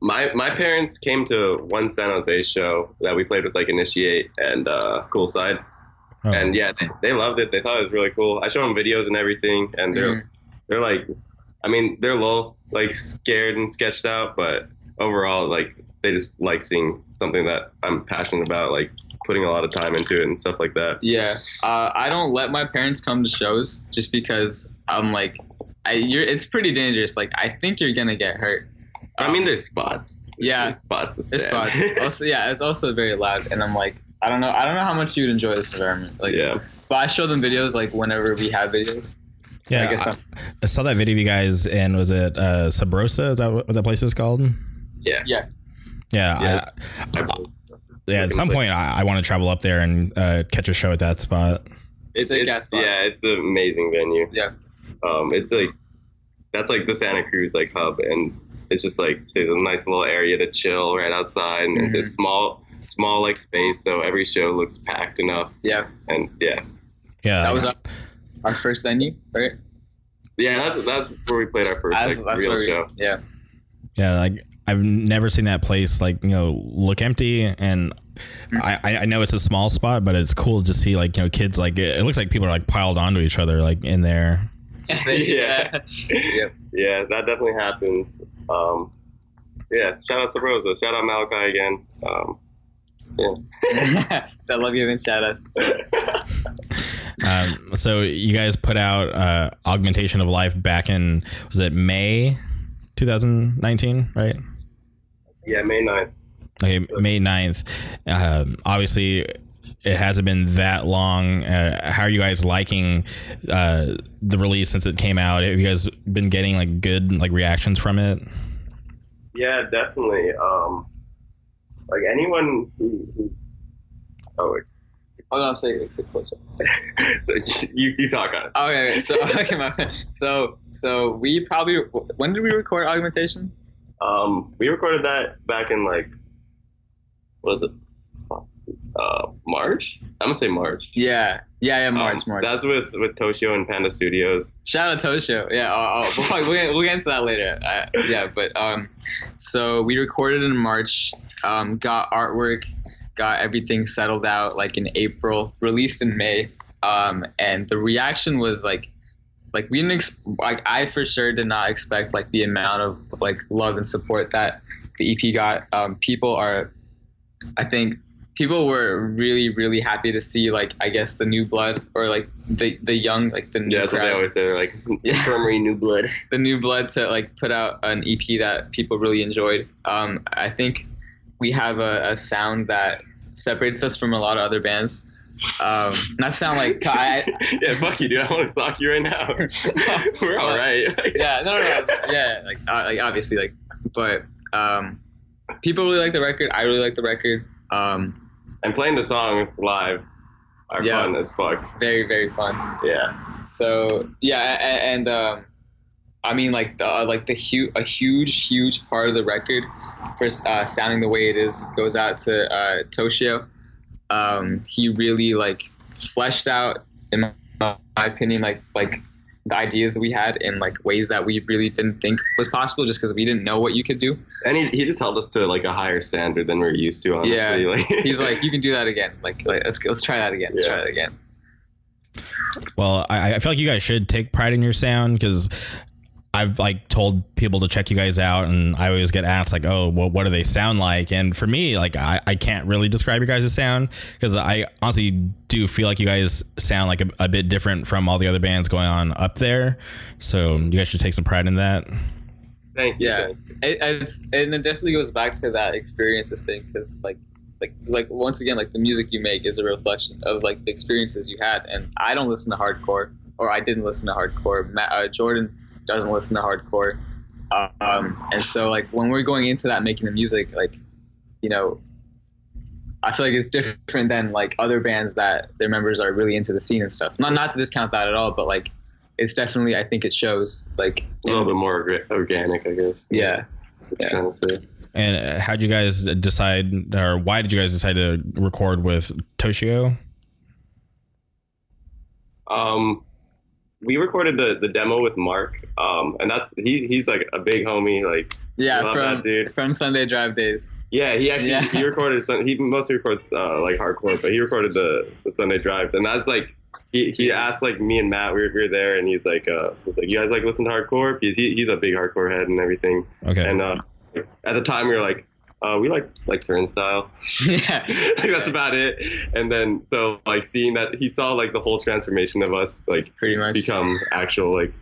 Speaker 2: My my parents came to one San Jose show that we played with like Initiate and uh, Cool Side,
Speaker 1: Oh.
Speaker 2: and yeah, they, they loved it. They thought it was really cool. I showed them videos and everything, and they're
Speaker 3: Mhm.
Speaker 2: they're like, I mean, they're a little like scared and sketched out, but overall, like they just like seeing something that I'm passionate about, like putting a lot of time into it and stuff like that.
Speaker 3: Yeah, uh, I don't let my parents come to shows just because I'm like, I, you're. It's pretty dangerous. Like I think you're gonna get hurt.
Speaker 2: I mean, there's spots.
Speaker 3: Yeah.
Speaker 2: there's spots.
Speaker 3: There's spots. also, yeah, it's also very loud, and I'm like, I don't know, I don't know how much you'd enjoy this environment. Like,
Speaker 2: yeah,
Speaker 3: but I show them videos like whenever we have videos. So
Speaker 1: Yeah,
Speaker 3: I guess
Speaker 1: I-
Speaker 3: I'm,
Speaker 1: saw that video of you guys and was it uh, Sabrosa? Is that what that place is called?
Speaker 2: yeah,
Speaker 3: yeah.
Speaker 1: Yeah,
Speaker 2: Yeah.
Speaker 1: I,
Speaker 2: I-
Speaker 1: yeah. At some
Speaker 2: place.
Speaker 1: point, I, I want to travel up there and uh, catch a show at that spot.
Speaker 2: it's,
Speaker 3: Sick
Speaker 2: it's
Speaker 3: spot.
Speaker 2: yeah, it's an amazing venue.
Speaker 3: Yeah.
Speaker 2: um, it's like that's like the Santa Cruz like hub, and it's just like there's a nice little area to chill right outside, and it's a
Speaker 3: Mhm.
Speaker 2: small, small like space, so every show looks packed enough,
Speaker 3: Yeah,
Speaker 2: and yeah,
Speaker 1: Yeah,
Speaker 3: that was our, our first venue, right?
Speaker 2: yeah, that's that's where we played our first
Speaker 3: That's,
Speaker 2: like,
Speaker 3: that's
Speaker 2: real
Speaker 3: where we,
Speaker 2: show.
Speaker 3: yeah.
Speaker 1: Yeah, like I've never seen that place like you know look empty, and
Speaker 3: Mm.
Speaker 1: I I I know it's a small spot, but it's cool to see like you know kids like it, it looks like people are like piled onto each other like in there.
Speaker 2: yeah.
Speaker 3: Yep.
Speaker 2: yeah, that definitely happens. Um, yeah, shout out to Rosa, shout out Malachi again. Um,
Speaker 3: that love you and shout out.
Speaker 1: Um, so you guys put out uh, augmentation of life back in was it May 2019, right?
Speaker 2: Yeah, May 9th.
Speaker 1: Okay, May 9th. Um, obviously, it hasn't been that long. Uh, how are you guys liking uh, the release since it came out? Have you guys been getting like good like reactions from it?
Speaker 2: Yeah, definitely. Um, like anyone who, who oh, wait.
Speaker 3: Oh no, I'm saying sit closer.
Speaker 2: so you, you talk on it.
Speaker 3: Okay, so okay, so so we probably when did we record augmentation?
Speaker 2: Um, we recorded that back in like, what was it? Uh, March. I'm gonna say March.
Speaker 3: Yeah, yeah, yeah, March,
Speaker 2: Um,
Speaker 3: March.
Speaker 2: That's with with Toshio and Panda Studios.
Speaker 3: Shout out Tosho. Yeah, oh, oh, we'll, we'll, get, we'll get into that later. Uh, yeah, but um, so we recorded in March, um, got artwork, got everything settled out like in April, released in May, um, and the reaction was like like we didn't ex- like I for sure did not expect like the amount of like love and support that the EP got. Um, people are, I think, people were really really happy to see like I guess the new blood or like the the young like the new
Speaker 2: Yeah, that's what they always say. They're like infirmary new blood.
Speaker 3: the new blood to like put out an EP that people really enjoyed. Um, I think we have a, a sound that separates us from a lot of other bands. Um, not sound like I,
Speaker 2: yeah, fuck you, dude. I want to sock you right now. We're all right.
Speaker 3: yeah, no, no, no, yeah, like, uh, like obviously, like, but um, people really like the record. I really like the record. Um,
Speaker 2: And playing the songs live are
Speaker 3: Yeah.
Speaker 2: fun as fuck.
Speaker 3: very, very fun.
Speaker 2: Yeah.
Speaker 3: So yeah, and, and um, I mean, like the uh, like the huge a huge, huge part of the record for uh, sounding the way it is goes out to uh, Toshio. Um, he really like fleshed out, in my, my opinion, like like the ideas that we had in like ways that we really didn't think was possible, just because we didn't know what you could do.
Speaker 2: And he, he just held us to like a higher standard than we're used to, honestly.
Speaker 3: Yeah.
Speaker 2: Like
Speaker 3: He's like, you can do that again. Like, like let's let's try that again. Let's
Speaker 2: Yeah.
Speaker 3: try that again.
Speaker 1: Well, I, I feel like you guys should take pride in your sound because I've like told people to check you guys out, and I always get asked like, "Oh, well, what do they sound like?" And for me, like, I, I can't really describe your guys' sound because I honestly do feel like you guys sound like a, a bit different from all the other bands going on up there. So you guys should take some pride in that.
Speaker 2: Thank you.
Speaker 3: Yeah.
Speaker 2: thank you.
Speaker 3: it, it's and it definitely goes back to that experiences thing because like like like once again like the music you make is a reflection of like the experiences you had and i don't listen to hardcore or i didn't listen to hardcore Matt, uh, jordan doesn't listen to hardcore um, and so like when we're going into that making the music like you know i feel like it's different than like other bands that their members are really into the scene and stuff not not to discount that at all but like it's definitely i think it shows like
Speaker 2: A little bit more organic, I guess.
Speaker 3: yeah
Speaker 2: Yeah. Trying to say.
Speaker 1: And uh, how did you guys decide, or why did you guys decide to record with Toshio?
Speaker 2: Um, we recorded the, the demo with Mark, um, and that's he, he's like a big homie. Like,
Speaker 3: Yeah, from
Speaker 2: that dude.
Speaker 3: from Sunday Drive days.
Speaker 2: yeah, he actually
Speaker 3: Yeah.
Speaker 2: he recorded some. He mostly records uh, like hardcore, but he recorded the, the Sunday Drive, and that's like he, he asked like me and Matt. We were, we were there, and he's like, uh, he's like, you guys like listen to hardcore? Because he, he's a big hardcore head and everything.
Speaker 1: Okay.
Speaker 2: And uh, at the time, we were like, uh, we like like Turnstile.
Speaker 3: yeah,
Speaker 2: like that's about it. And then so like seeing that he saw like the whole transformation of us like
Speaker 3: pretty much.
Speaker 2: become actual like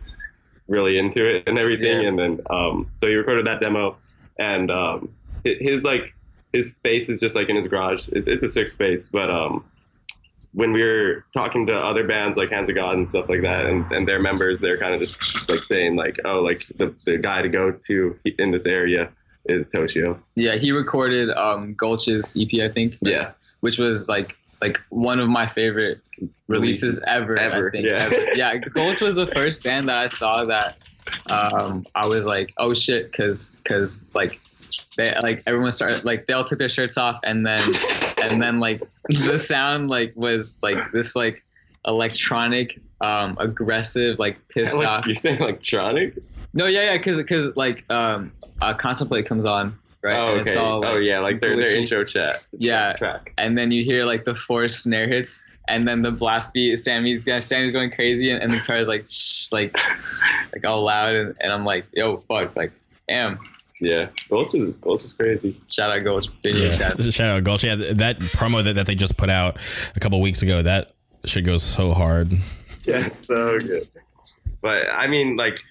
Speaker 2: really into it and everything.
Speaker 3: Yeah.
Speaker 2: And then um, so he recorded that demo, and um, hi- his like his space is just like in his garage. It's it's a sick space, but um. When we were talking to other bands like Hands of God and stuff like that, and, and their members, they're kind of just like saying like, oh, like the, the guy to go to in this area is Toshio.
Speaker 3: yeah, he recorded um Gulch's EP, I think.
Speaker 2: Yeah.
Speaker 3: which was like like one of my favorite releases,
Speaker 2: Releases
Speaker 3: ever.
Speaker 2: ever,
Speaker 3: I think.
Speaker 2: yeah.
Speaker 3: ever. yeah. Gulch was the first band that I saw that um, I was like, oh shit, because because like they like everyone started like they all took their shirts off and then and then like the sound like was like this like electronic um aggressive like pissed
Speaker 2: Like,
Speaker 3: off
Speaker 2: you're saying electronic?
Speaker 3: No yeah yeah because because like um uh, contemplate comes on right
Speaker 2: Oh,
Speaker 3: And
Speaker 2: okay.
Speaker 3: all, like,
Speaker 2: oh, yeah, like their, their intro chat.
Speaker 3: Yeah.
Speaker 2: Track.
Speaker 3: and then you hear like the four snare hits and then the blast beat sammy's going sammy's going crazy and, and the guitar is like shh, like like all loud and, and i'm like yo fuck like am.
Speaker 2: Yeah. Gulch is, Gulch is crazy.
Speaker 3: shout out Gulch video
Speaker 1: Yeah.
Speaker 3: chat
Speaker 1: This is Shadow Gulch. Yeah, that promo that, that they just put out a couple weeks ago, that shit goes so hard.
Speaker 2: Yeah, so good. But, I mean, like,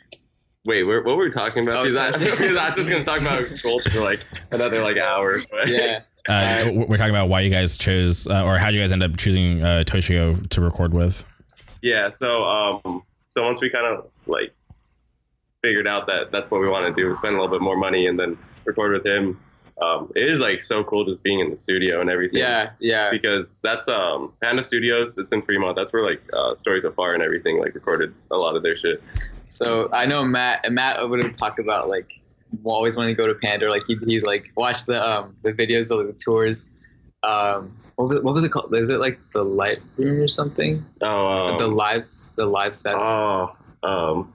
Speaker 2: wait, we're, what were we talking about?
Speaker 3: Oh,
Speaker 2: Because I,
Speaker 3: sorry.
Speaker 2: because I was just going to talk about Gulch for like another like hour. But
Speaker 3: yeah
Speaker 1: Uh,
Speaker 3: Uh,
Speaker 1: we're talking about why you guys chose, uh, or how you guys end up choosing uh, Toshio to record with.
Speaker 2: yeah, so, um, so once we kind of like figured out that that's what we want to do, spend a little bit more money and then record with him. Um, it is like so cool just being in the studio and everything.
Speaker 3: yeah yeah
Speaker 2: because that's um Panda Studios. It's in Fremont. That's where like uh, Stories of Far and everything like recorded a lot of their shit.
Speaker 3: So i know matt and matt would talk about like always wanting to go to panda like he'd, he'd like watch the um the videos of the tours um what was, what was it called is it like the light room or something
Speaker 2: Oh, um,
Speaker 3: the lives the live sets
Speaker 2: oh, um,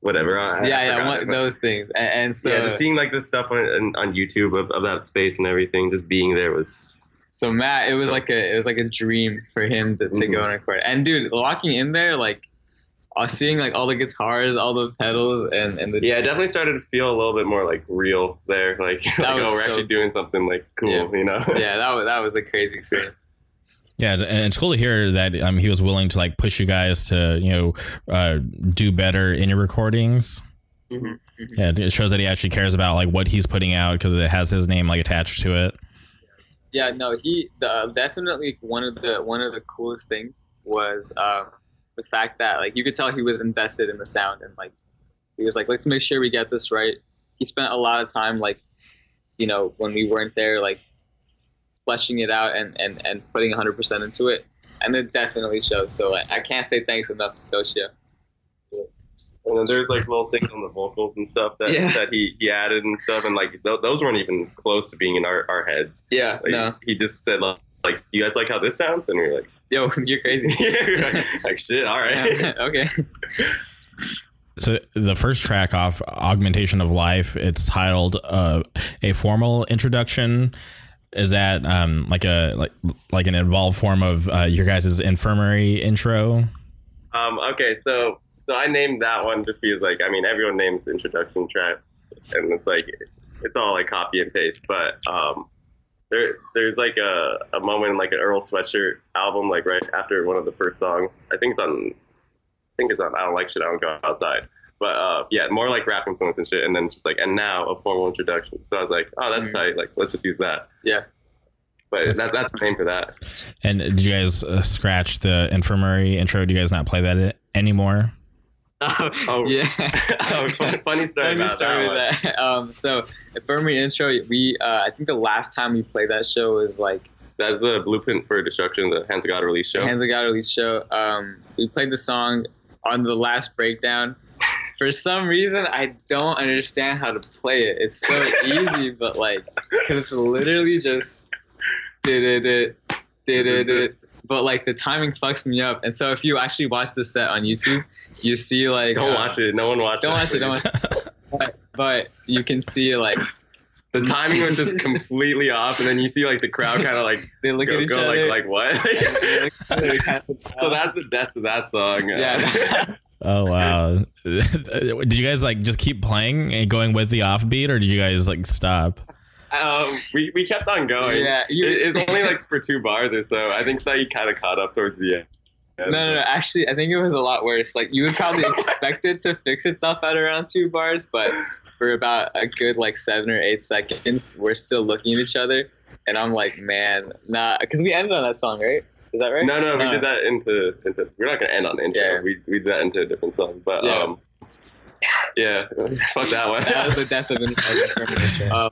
Speaker 2: whatever. I, I
Speaker 3: yeah, yeah, one, those things, and, and so
Speaker 2: yeah, just seeing like this stuff on, on, YouTube of, of that space and everything, just being there was
Speaker 3: so Matt, it was
Speaker 2: so-
Speaker 3: like a it was like a dream for him to, to
Speaker 2: Mhm.
Speaker 3: go and record. And dude, walking in there, like uh, seeing like all the guitars, all the pedals, and and the
Speaker 2: Yeah, it definitely started to feel a little bit more like real there. Like, like oh, we're
Speaker 3: so-
Speaker 2: actually doing something like cool,
Speaker 3: Yeah.
Speaker 2: you know?
Speaker 3: yeah, that was that was a crazy experience.
Speaker 1: Yeah, and it's cool to hear that um, he was willing to like push you guys to you know uh, do better in your recordings.
Speaker 2: Mhm.
Speaker 1: Yeah, it shows that he actually cares about like what he's putting out because it has his name like attached to it.
Speaker 3: Yeah, no, he the, definitely one of the one of the coolest things was um, the fact that like you could tell he was invested in the sound and like he was like, let's make sure we get this right. He spent a lot of time like, you know, when we weren't there, like fleshing it out and and and putting 100% into it, and it definitely shows. So like, I can't say thanks enough to Toshio.
Speaker 2: And then there's like little things on the vocals and stuff that,
Speaker 3: Yeah.
Speaker 2: that he, he added and stuff. And like, th- those weren't even close to being in our, our heads.
Speaker 3: Yeah,
Speaker 2: Like,
Speaker 3: no,
Speaker 2: He just said, like, like, you guys like how this sounds? And we are like,
Speaker 3: yo, you're crazy.
Speaker 2: yeah, like, like, shit, all right.
Speaker 3: Yeah, okay.
Speaker 1: So the first track off "Augmentation of Life," it's titled uh, "A Formal Introduction." Is that um, like a like like an involved form of uh, your guys' infirmary intro?
Speaker 2: Um, okay, so so I named that one just because like I mean everyone names introduction tracks and it's like it's all like copy and paste, but um, there there's like a, a moment in like an Earl Sweatshirt album like right after one of the first songs. I think it's on I think it's on I don't like shit I don't go outside. But uh, yeah, more like rap influence and shit, and then just like and now a formal introduction. So I was like, oh, that's
Speaker 3: Mhm.
Speaker 2: tight. Like let's just use that.
Speaker 3: Yeah.
Speaker 2: But that, that's my name for that.
Speaker 1: And did you guys uh, scratch the infirmary intro? Do you guys not play that anymore?
Speaker 2: Oh.
Speaker 3: yeah.
Speaker 2: oh, funny, funny story
Speaker 3: Funny
Speaker 2: about
Speaker 3: story
Speaker 2: that.
Speaker 3: with that. Um, so Infirmary intro, we uh, I think the last time we played that show was like
Speaker 2: That's the Blueprint for Destruction, the Hands of God release show.
Speaker 3: Hands of God release show. Um, we played the song on the last breakdown. For some reason, I don't understand how to play it. It's so easy, but like, cause it's literally just did it, it, did it, it. But like the timing fucks me up. And so if you actually watch the set on YouTube, you see like
Speaker 2: Don't
Speaker 3: uh,
Speaker 2: watch it. No one watch
Speaker 3: Don't
Speaker 2: it.
Speaker 3: watch it. Don't watch it. But, but you can see like
Speaker 2: The timing was just completely off, and then you see like the crowd kind of like
Speaker 3: they look
Speaker 2: go,
Speaker 3: at each
Speaker 2: go
Speaker 3: other.
Speaker 2: like like what?
Speaker 3: They look at each other, kind of
Speaker 2: so that's the death of that song.
Speaker 3: Yeah.
Speaker 1: Oh wow! did you guys like just keep playing and going with the offbeat, or did you guys like stop?
Speaker 2: um, we we kept on going.
Speaker 3: Yeah, you-
Speaker 2: it, it's only like for two bars or so. I think Saeed kind of caught up towards the end.
Speaker 3: No, no, no. Actually, I think it was a lot worse. Like you would probably expect it to fix itself at around two bars, but for about a good like seven or eight seconds, we're still looking at each other, and I'm like, man, nah, because we ended on that song, right? Is that right?
Speaker 2: No, no, we
Speaker 3: Uh,
Speaker 2: did that into into. We're not gonna end on intro.
Speaker 3: Yeah.
Speaker 2: We we did that into a different song, but
Speaker 3: Yeah.
Speaker 2: um, yeah, fuck that one.
Speaker 3: That was the death of an um,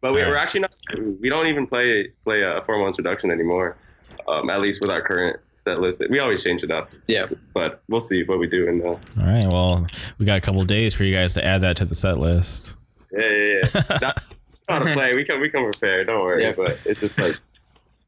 Speaker 2: But we, we're actually not. We don't even play play a formal introduction anymore. Um, at least with our current set list, we always change it up.
Speaker 3: Yeah.
Speaker 2: But we'll see what we do. And uh,
Speaker 1: All right. Well, we got a couple days for you guys to add that to the set list.
Speaker 2: yeah, yeah, yeah. not, not to play. We can we come prepared. Don't worry.
Speaker 3: Yeah.
Speaker 2: But it's just like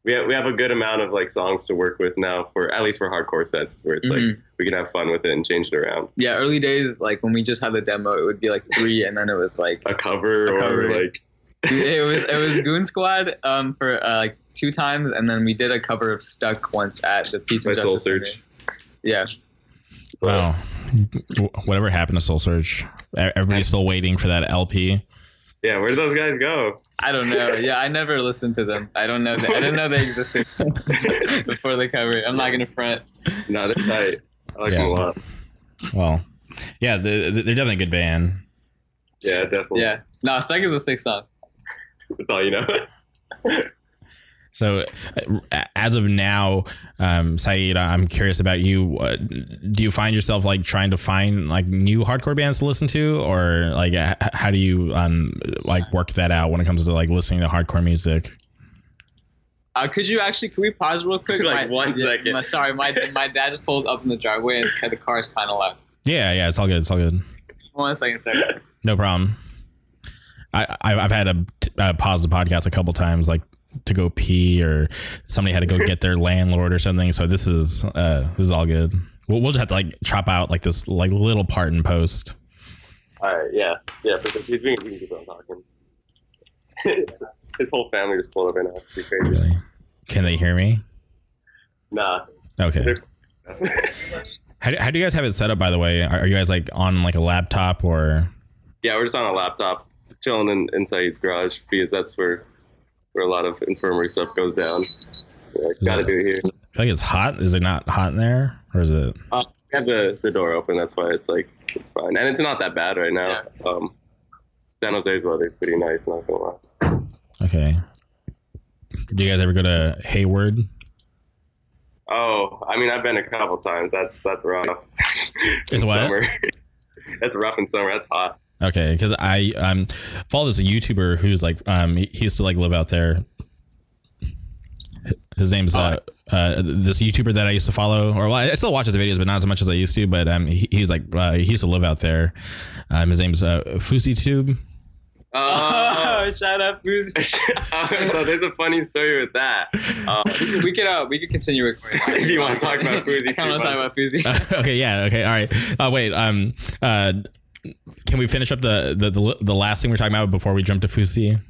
Speaker 2: we have we have a good amount of like songs to work with now for at least for hardcore sets where it's like
Speaker 3: Mhm.
Speaker 2: we can have fun with it and change it around.
Speaker 3: yeah, early days, like when we just had the demo, it would be like three, and then it was like
Speaker 2: A cover
Speaker 3: A
Speaker 2: or
Speaker 3: cover, yeah.
Speaker 2: like
Speaker 3: it was it was Goon Squad um for uh, like two times, and then we did a cover of Stuck once at the Pizza
Speaker 2: By
Speaker 3: Justice
Speaker 2: Soul Search.
Speaker 3: Center. Yeah,
Speaker 1: Wow. Whatever happened to Soul Search? Everybody's still waiting for that LP.
Speaker 2: yeah. Where did those guys go?
Speaker 3: I don't know. Yeah, I never listened to them. I don't know. That, I didn't know they existed before the cover. I'm not gonna front.
Speaker 2: No, they're tight. I like
Speaker 1: Yeah.
Speaker 2: them a lot.
Speaker 1: Well, yeah, they're, they're definitely a good band.
Speaker 2: Yeah, definitely.
Speaker 3: Yeah, no, Stuck is a sick song.
Speaker 2: That's all you know.
Speaker 1: So, uh, as of now, um, Saeed, I'm curious about you. Uh, do you find yourself like trying to find like new hardcore bands to listen to, or like h- how do you um like work that out when it comes to like listening to hardcore music?
Speaker 3: Uh, could you actually? Could we pause real quick?
Speaker 2: Like
Speaker 3: My-
Speaker 2: one
Speaker 3: yeah,
Speaker 2: second.
Speaker 3: my- sorry, my my dad just pulled up in the driveway and the car is kind of loud.
Speaker 1: Yeah, yeah, it's all good. It's all good.
Speaker 3: One second, sorry.
Speaker 1: No problem. I I- I've had to uh, pause the podcast a couple times, like to go pee or somebody had to go get their landlord or something. So this is uh this is all good. We'll, we'll just have to like chop out like this like little part in post.
Speaker 2: All right, yeah, yeah. But he's being we can keep on talking. His whole family just pulled up right now. It's crazy.
Speaker 1: Really? Can they hear me?
Speaker 2: Nah.
Speaker 1: Okay. How, do- how do you guys have it set up? By the way, are, are you guys like on like a laptop or?
Speaker 2: Yeah, we're just on a laptop, chilling in, in Saeed's garage because that's where where a lot of infirmary stuff goes down. Yeah, gotta
Speaker 1: that-
Speaker 2: do it here.
Speaker 1: I feel like it's hot. Is it not hot in there, or is it?
Speaker 2: Uh, we have the, the door open. That's why it's like it's fine, and it's not that bad right now. Um, San Jose's weather is pretty nice. Not gonna lie.
Speaker 1: Okay. Do you guys ever go to Hayward?
Speaker 2: Oh, I mean, I've been a couple times. That's that's rough.
Speaker 1: It's what?
Speaker 2: Summer. that's rough in summer. That's hot.
Speaker 1: Okay, because I um follow this YouTuber who's like um he, he used to like live out there. His name's uh, uh this YouTuber that I used to follow, or well, I still watch his videos, but not as much as I used to. But um he, he's like uh, he used to live out there. Um his name's uh FusiTube.
Speaker 2: Uh,
Speaker 3: shout out Boozy.
Speaker 2: so there's a funny story with that. Uh,
Speaker 3: we could uh we could continue recording.
Speaker 2: If you wanna talk about Boozy
Speaker 3: I kind of want to talk about Boozy.
Speaker 1: okay, yeah, okay, all right. Uh, wait, um, uh, can we finish up the, the the the last thing we're talking about before we jump to Fousey?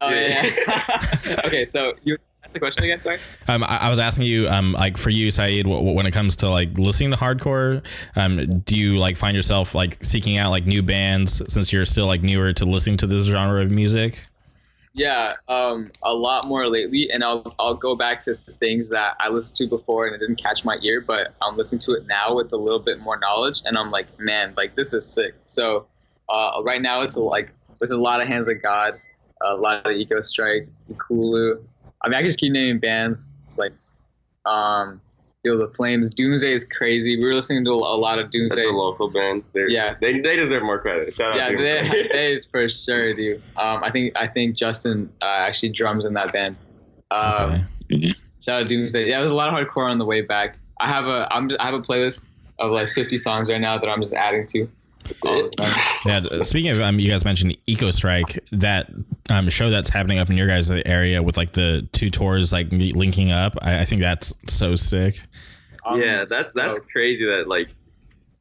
Speaker 3: Oh
Speaker 2: Yeah.
Speaker 3: yeah. okay, so you ask the question again. Sorry.
Speaker 1: Um, I, I was asking you, um, like for you, Saeed, w- w- when it comes to like listening to hardcore, um, do you like find yourself like seeking out like new bands since you're still like newer to listening to this genre of music?
Speaker 3: Yeah, um, a lot more lately, and I'll I'll go back to things that I listened to before and it didn't catch my ear, but I'm listening to it now with a little bit more knowledge, and I'm like, man, like this is sick. So uh, right now it's like there's a lot of Hands of God, a lot of Ecostrike, Kulu. I mean, I just keep naming bands like um, Feel the Flames. Doomsday is crazy. We were listening to a lot of Doomsday.
Speaker 2: that's a local band. They're,
Speaker 3: Yeah.
Speaker 2: they, they deserve more credit. Shout out
Speaker 3: yeah,
Speaker 2: to
Speaker 3: they, they for sure do. Um, I think I think Justin uh, actually drums in that band. Um,
Speaker 1: Okay.
Speaker 3: Shout out Doomsday. Yeah, was a lot of hardcore on the way back. I have a I'm just, I have a playlist of like 50 songs right now that I'm just adding to.
Speaker 2: That's it.
Speaker 1: Yeah. Speaking of, um, you guys mentioned Ecostrike, that um show that's happening up in your guys' area with like the two tours like me- linking up. I, I think that's so sick.
Speaker 3: I'm
Speaker 2: yeah, that's that's
Speaker 3: stoked.
Speaker 2: crazy. That like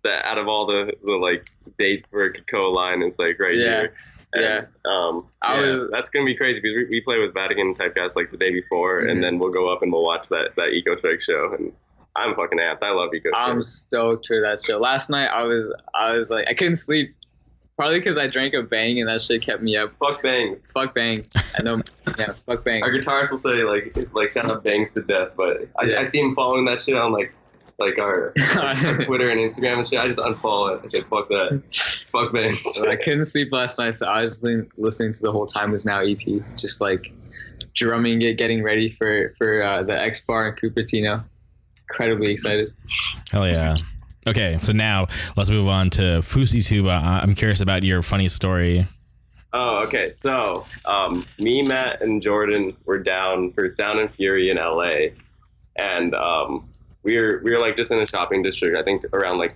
Speaker 2: that out of all the the like dates where it could co-align is like right
Speaker 3: Yeah.
Speaker 2: here. And, Um,
Speaker 3: I
Speaker 2: yeah,
Speaker 3: was-
Speaker 2: that's gonna be crazy because we, we play with Vatican typecast like the day before,
Speaker 3: Mhm.
Speaker 2: and then we'll go up and we'll watch that that Ecostrike show, and I'm fucking amped. I love Ecostrike.
Speaker 3: I'm stoked for that show. Last night I was I was like I couldn't sleep, probably because I drank a bang and that shit kept me up.
Speaker 2: Fuck bangs.
Speaker 3: Fuck bang. I know. yeah. Fuck bang.
Speaker 2: Our guitarist will say like like shout out bangs to death, but I,
Speaker 3: Yeah.
Speaker 2: I see him following that shit on like like our, our Twitter and Instagram and shit. I just unfollow it. I say fuck that. Fuck bangs.
Speaker 3: I couldn't sleep last night, so I was listening, listening to the whole time is now EP, just like drumming it, getting ready for for uh, the X Bar in Cupertino. Incredibly excited.
Speaker 1: Hell yeah. Okay, so now let's move on to FouseyTube. I- I'm curious about your funny story.
Speaker 2: Oh, okay. So, um, me, Matt, and Jordan were down for Sound and Fury in LA, and um, we were we were like just in a shopping district. I think around like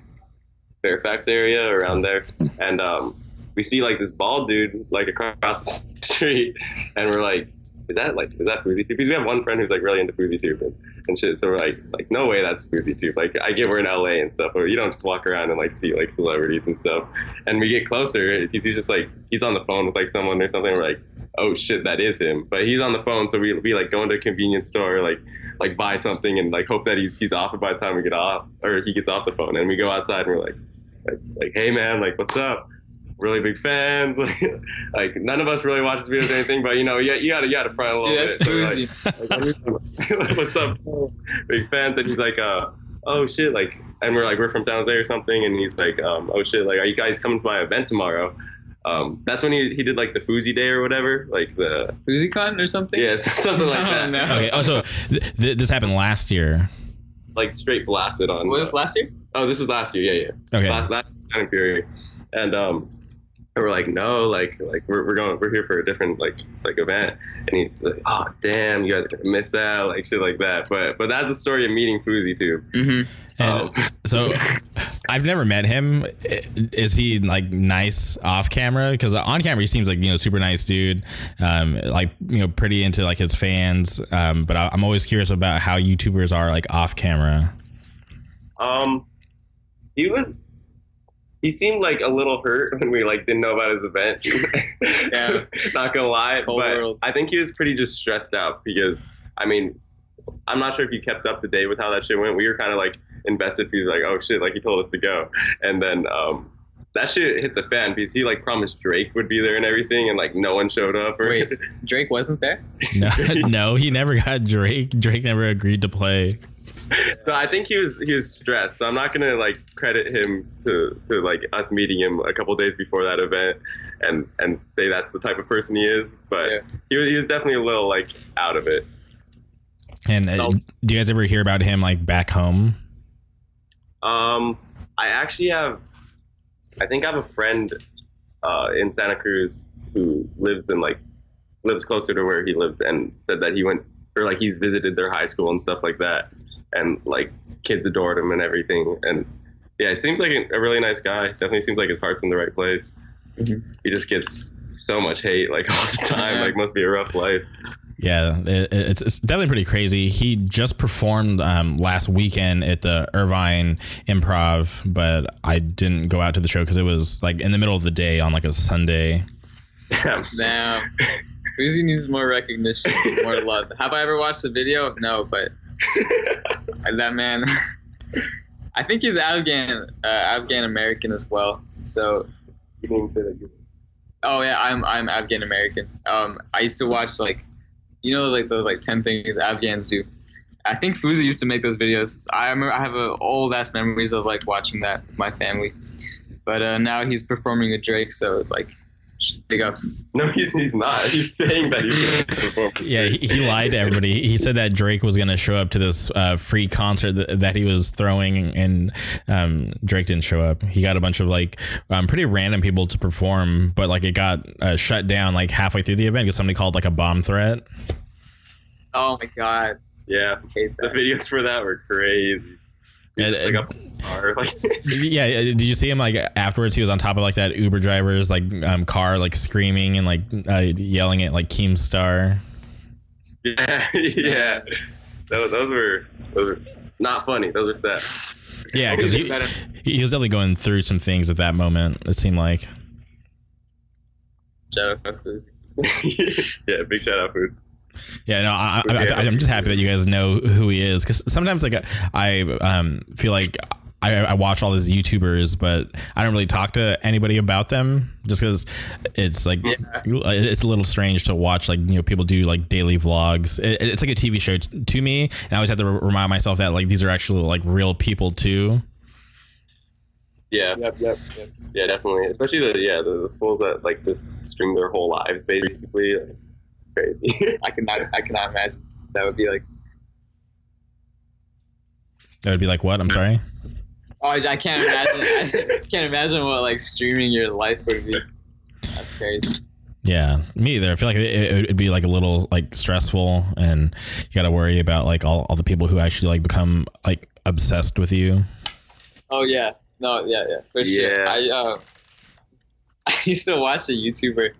Speaker 2: Fairfax area, around there, and um, we see like this bald dude like across the street, and we're like, "Is that like is that FouseyTube?" Because we have one friend who's like really into FouseyTube and, and shit. So we're like, like no way that's FouseyTube. Like I get we're in LA and stuff, but you don't just walk around and like see like celebrities and stuff. And we get closer, he's just like he's on the phone with like someone or something. We're like, oh shit, that is him. But he's on the phone, so we we like go into a convenience store, like like buy something and like hope that he's he's off by the time we get off or he gets off the phone. And we go outside and we're like, like, like hey man, like what's up? Really big fans. Like, like none of us really watches videos or anything, but you know, you, you gotta you gotta front a little
Speaker 3: Dude, that's
Speaker 2: bit. So we're like, like, what's up, big fans? And he's like, uh, oh shit, like, and we're like, we're from San Jose or something, and he's like, um, oh shit, like, are you guys coming to my event tomorrow? Um, that's when he, he did like the Fousey Day or whatever, like the
Speaker 3: FouseyCon or something?
Speaker 2: yeah, something like that,
Speaker 3: don't know.
Speaker 1: Okay. Oh, so th- th- this happened last year.
Speaker 2: like straight blasted on.
Speaker 3: Was this last year?
Speaker 2: oh, this was last year, yeah, yeah.
Speaker 1: Okay.
Speaker 2: last last time period, and um, and we're like, no, like like we're, we're going, we're here for a different like like event, and he's like, oh damn, you guys are gonna miss out, like shit like that. But but that's the story of meeting FouseyTube.
Speaker 3: Mm-hmm.
Speaker 1: And
Speaker 2: Um,
Speaker 1: so I've never met him. Is he like nice off camera? Because on camera he seems like you know super nice dude, um, like you know pretty into like his fans. Um, but I, I'm always curious about how YouTubers are like off camera.
Speaker 2: Um, he was. He seemed like a little hurt when we like didn't know about his event.
Speaker 3: Yeah.
Speaker 2: not gonna lie,
Speaker 3: Cold
Speaker 2: but
Speaker 3: world.
Speaker 2: I think he was pretty just stressed out because I mean, I'm not sure if you kept up to date with how that shit went. We were kind of like invested because like, oh shit, like he told us to go, and then um, that shit hit the fan because he like promised Drake would be there and everything, and like no one showed up. Or,
Speaker 3: Wait, Drake wasn't there?
Speaker 1: No, no, he never got Drake. Drake never agreed to play.
Speaker 2: so I think he was he was stressed. So I'm not gonna like credit him to, to like us meeting him a couple days before that event and and say that's the type of person he is. But
Speaker 3: Yeah.
Speaker 2: he, was, he was definitely a little like out of it.
Speaker 1: And uh, do you guys ever hear about him like back home?
Speaker 2: Um, I actually have, I think I have a friend uh, in Santa Cruz who lives in like lives closer to where he lives and said that he went or like he's visited their high school and stuff like that, and like kids adored him and everything. And yeah, it seems like a, a really nice guy. Definitely seems like his heart's in the right place.
Speaker 3: Mhm.
Speaker 2: He just gets so much hate like all the time. Like must be a rough life.
Speaker 1: Yeah, it, it's, it's definitely pretty crazy. He just performed um, last weekend at the Irvine Improv, but I didn't go out to the show because it was like in the middle of the day on like a Sunday.
Speaker 3: Damn. Uzi needs more recognition, more love. Have I ever watched the video? No, but that man, I think he's Afghan, uh, Afghan American as well. So,
Speaker 2: you didn't even say that. You-
Speaker 3: oh yeah, I'm I'm Afghan American. Um, I used to watch like, you know, like those like ten things Afghans do. I think Fousey used to make those videos. So I remember I have a old ass memories of like watching that with my family. But uh, now he's performing with Drake, so like, big ups.
Speaker 2: No, he's, he's not. He's saying that he's going to perform.
Speaker 1: Yeah, he, he lied to everybody. He said that Drake was going to show up to this uh, free concert that, that he was throwing, and um, Drake didn't show up. He got a bunch of like um, pretty random people to perform, but like it got uh, shut down like halfway through the event because somebody called like a bomb threat.
Speaker 3: Oh my god,
Speaker 2: Yeah, the videos for that were crazy.
Speaker 1: Yeah,
Speaker 2: like up car, like
Speaker 1: yeah, uh, did you see him like afterwards? He was on top of like that Uber driver's like um, car, like screaming and like uh, yelling at like Keemstar.
Speaker 2: yeah, yeah. Those, those were those were not funny. Those were sad.
Speaker 1: Yeah, because he, he was definitely going through some things at that moment. It seemed like.
Speaker 3: Shout out
Speaker 2: yeah, big shout out for
Speaker 1: Yeah, no, I, I, I, I'm just happy that you guys know who he is because sometimes like I um feel like I, I watch all these YouTubers, but I don't really talk to anybody about them just because it's like
Speaker 3: Yeah.
Speaker 1: it's a little strange to watch like you know people do like daily vlogs. It, it's like a TV show t- to me, and I always have to re- remind myself that like these are actually like real people too.
Speaker 2: yeah,
Speaker 3: Yep, yep, yep.
Speaker 2: yeah, definitely. Especially the yeah the, the fools that like just string their whole lives basically. Like, crazy.
Speaker 3: I cannot, I cannot imagine. That would be like,
Speaker 1: That would be like what? I'm sorry.
Speaker 3: oh, I, I can't imagine. I just can't imagine what like streaming your life would be. That's crazy.
Speaker 1: Yeah, me either. I feel like it, it, it'd be like a little like stressful, and you got to worry about like all, all the people who actually like become like obsessed with you.
Speaker 3: Oh yeah, no, yeah, yeah, for sure.
Speaker 2: Yeah.
Speaker 3: I uh, I used to watch a YouTuber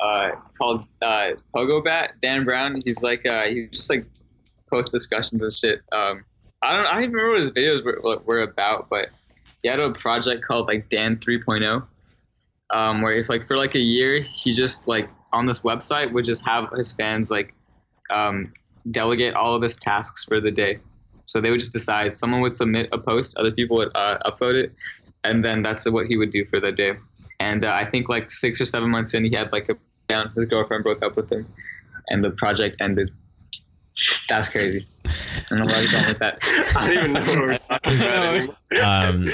Speaker 3: uh called uh Pogobat Dan Brown. He's like uh he just like post discussions and shit. Um, I don't I don't even remember what his videos were were about, but he had a project called like Dan 3.0. Um, where if like for like a year he just like on this website would just have his fans like um delegate all of his tasks for the day. So they would just decide. Someone would submit a post, other people would uh, upload it, and then that's what he would do for the day. And uh, I think like six or seven months in, he had like a down. His girlfriend broke up with him, and the project ended. That's crazy. I don't know why you're going with that.
Speaker 2: I don't even know what we're talking about.
Speaker 1: Um,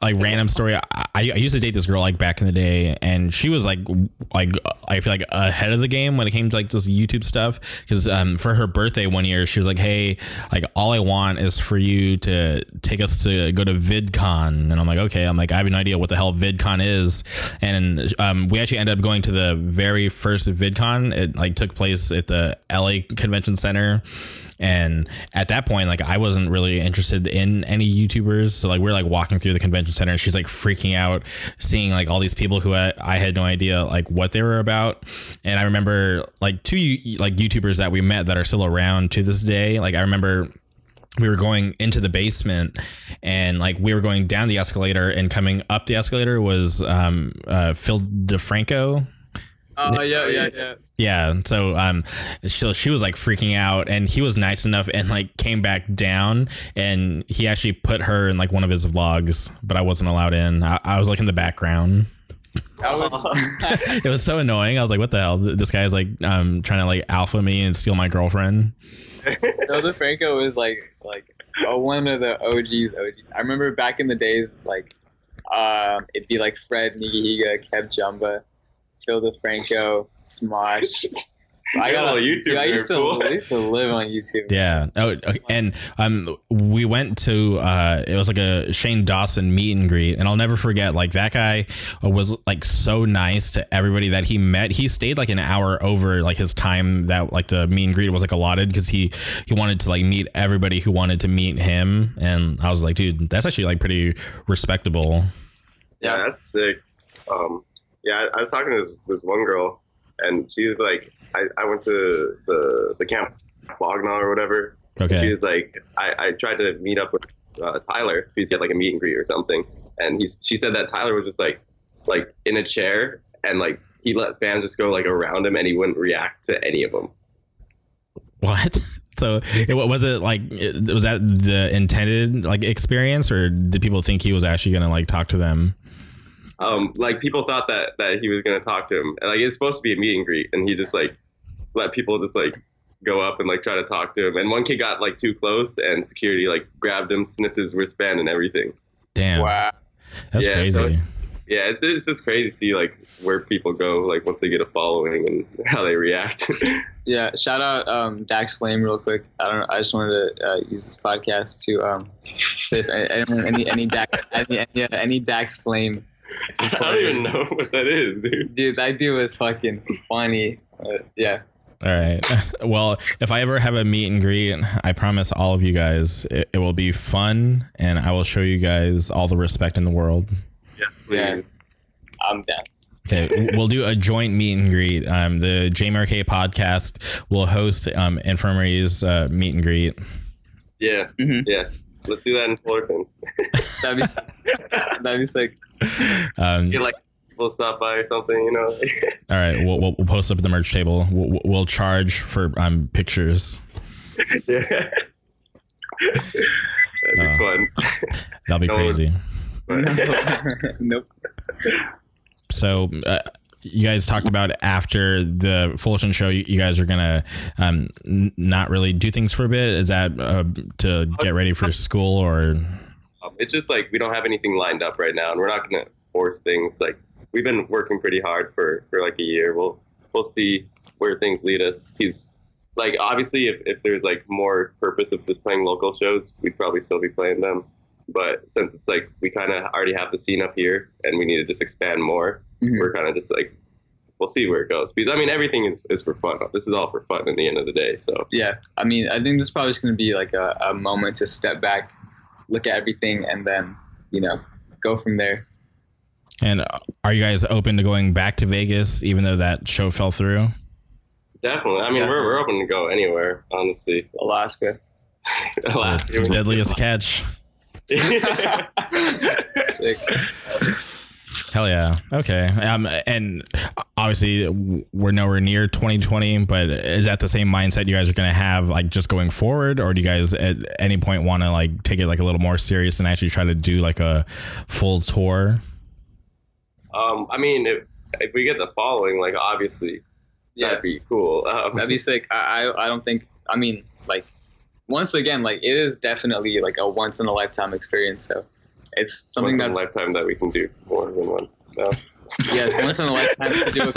Speaker 1: like random story. I, I used to date this girl like back in the day, and she was like like I feel like ahead of the game when it came to like this YouTube stuff. Because um, for her birthday one year, she was like, "Hey, like all I want is for you to take us to go to VidCon." And I'm like, "Okay." I'm like, I have no idea what the hell VidCon is, and um, we actually ended up going to the very first VidCon. It like took place at the LA Convention Center. And at that point, like I wasn't really interested in any YouTubers. So like we're like walking through the convention center and she's like freaking out seeing like all these people who I, I had no idea like what they were about. And I remember like two like YouTubers that we met that are still around to this day. Like I remember we were going into the basement and like we were going down the escalator and coming up the escalator was um uh Phil DeFranco
Speaker 3: Oh yeah, yeah, yeah.
Speaker 1: Yeah, so um, so she was like freaking out, and he was nice enough and like came back down, and he actually put her in like one of his vlogs, but I wasn't allowed in. I, I was like in the background. it was so annoying. I was like, "What the hell? This guy's like um trying to like alpha me and steal my girlfriend."
Speaker 3: Zelda Franco was like like oh, one of the OGs. OGs. I remember back in the days, like um, it'd be like Fred Nigahiga, Kev Jumba, Phil DeFranco, Smosh. I got a YouTube. Dude, I used to, cool. I used to live on YouTube.
Speaker 1: Yeah. Oh, and um, we went to uh, it was like a Shane Dawson meet and greet, and I'll never forget. Like that guy was like so nice to everybody that he met. He stayed like an hour over like his time that like the meet and greet was like allotted because he he wanted to like meet everybody who wanted to meet him, and I was like, dude, that's actually like pretty respectable.
Speaker 2: Yeah, that's sick. Um, yeah, I, I was talking to this, this one girl, and she was like I, I went to the the camp Bogna or whatever.
Speaker 1: Okay.
Speaker 2: She was like, I, I tried to meet up with uh, Tyler because he had like a meet and greet or something, and he's she said that Tyler was just like like in a chair and like he let fans just go like around him and he wouldn't react to any of them.
Speaker 1: What? So it, was it like was that the intended like experience or did people think he was actually gonna like talk to them?
Speaker 2: Um, like people thought that that he was gonna talk to him, and like it's supposed to be a meet and greet, and he just like let people just like go up and like try to talk to him. And one kid got like too close, and security like grabbed him, snipped his wristband, and everything.
Speaker 1: Damn.
Speaker 3: Wow.
Speaker 1: That's yeah, crazy. So,
Speaker 2: yeah, it's it's just crazy to see like where people go like once they get a following and how they react.
Speaker 3: yeah, shout out um, Dax Flame real quick. I don't. I just wanted to uh, use this podcast to um, say if any any, any Dax any, any, any Dax Flame
Speaker 2: I don't even know what that is, dude.
Speaker 3: Dude, that dude was fucking funny. Uh, yeah.
Speaker 1: All right. Well, if I ever have a meet and greet, I promise all of you guys it, it will be fun and I will show you guys all the respect in the world.
Speaker 2: Yeah, please.
Speaker 3: Yeah. I'm down.
Speaker 1: Okay, we'll do a joint meet and greet. Um, the JMRK podcast will host um, Infirmary's uh, meet and greet.
Speaker 2: Yeah, mm-hmm. yeah. Let's do that in Fullerton.
Speaker 3: that'd be that'd be sick.
Speaker 1: Um,
Speaker 2: Get like people stop by or something, you know.
Speaker 1: all right, we'll, we'll, we'll post up at the merch table. We'll, we'll charge for um pictures.
Speaker 2: yeah. That'd be uh, fun.
Speaker 1: That'll be no crazy.
Speaker 3: nope.
Speaker 1: So, uh, you guys talked about after the Fullerton show, you, you guys are gonna um, n- not really do things for a bit. Is that uh, to get ready for school or?
Speaker 2: Um, it's just like we don't have anything lined up right now, and we're not gonna force things. Like we've been working pretty hard for for like a year. We'll we'll see where things lead us. He's like obviously if, if there's like more purpose of just playing local shows, we'd probably still be playing them. But since it's like we kind of already have the scene up here and we need to just expand more, mm-hmm. we're kind of just like we'll see where it goes. Because I mean, everything is, is for fun. This is all for fun at the end of the day. So
Speaker 3: yeah, I mean, I think this probably is going to be like a, a moment to step back, look at everything, and then you know go from there.
Speaker 1: And are you guys open to going back to Vegas, even though that show fell through?
Speaker 2: Definitely. I mean, we're we're open to go anywhere. Honestly,
Speaker 3: Alaska.
Speaker 2: Alaska.
Speaker 1: Deadliest catch.
Speaker 3: Sick.
Speaker 1: Hell yeah. Okay. Um, and obviously we're nowhere near 2020, but is that the same mindset you guys are going to have like just going forward? Or do you guys at any point want to like take it like a little more serious and actually try to do like a full tour?
Speaker 2: Um, I mean, if, if we get the following, like obviously yeah. that'd be cool. Um,
Speaker 3: that'd be sick. I, I don't think, I mean, like once again, like it is definitely like a once in a lifetime experience. So it's something
Speaker 2: once
Speaker 3: that's
Speaker 2: in a lifetime that we can do more than once. No.
Speaker 3: yes, once in a lifetime to do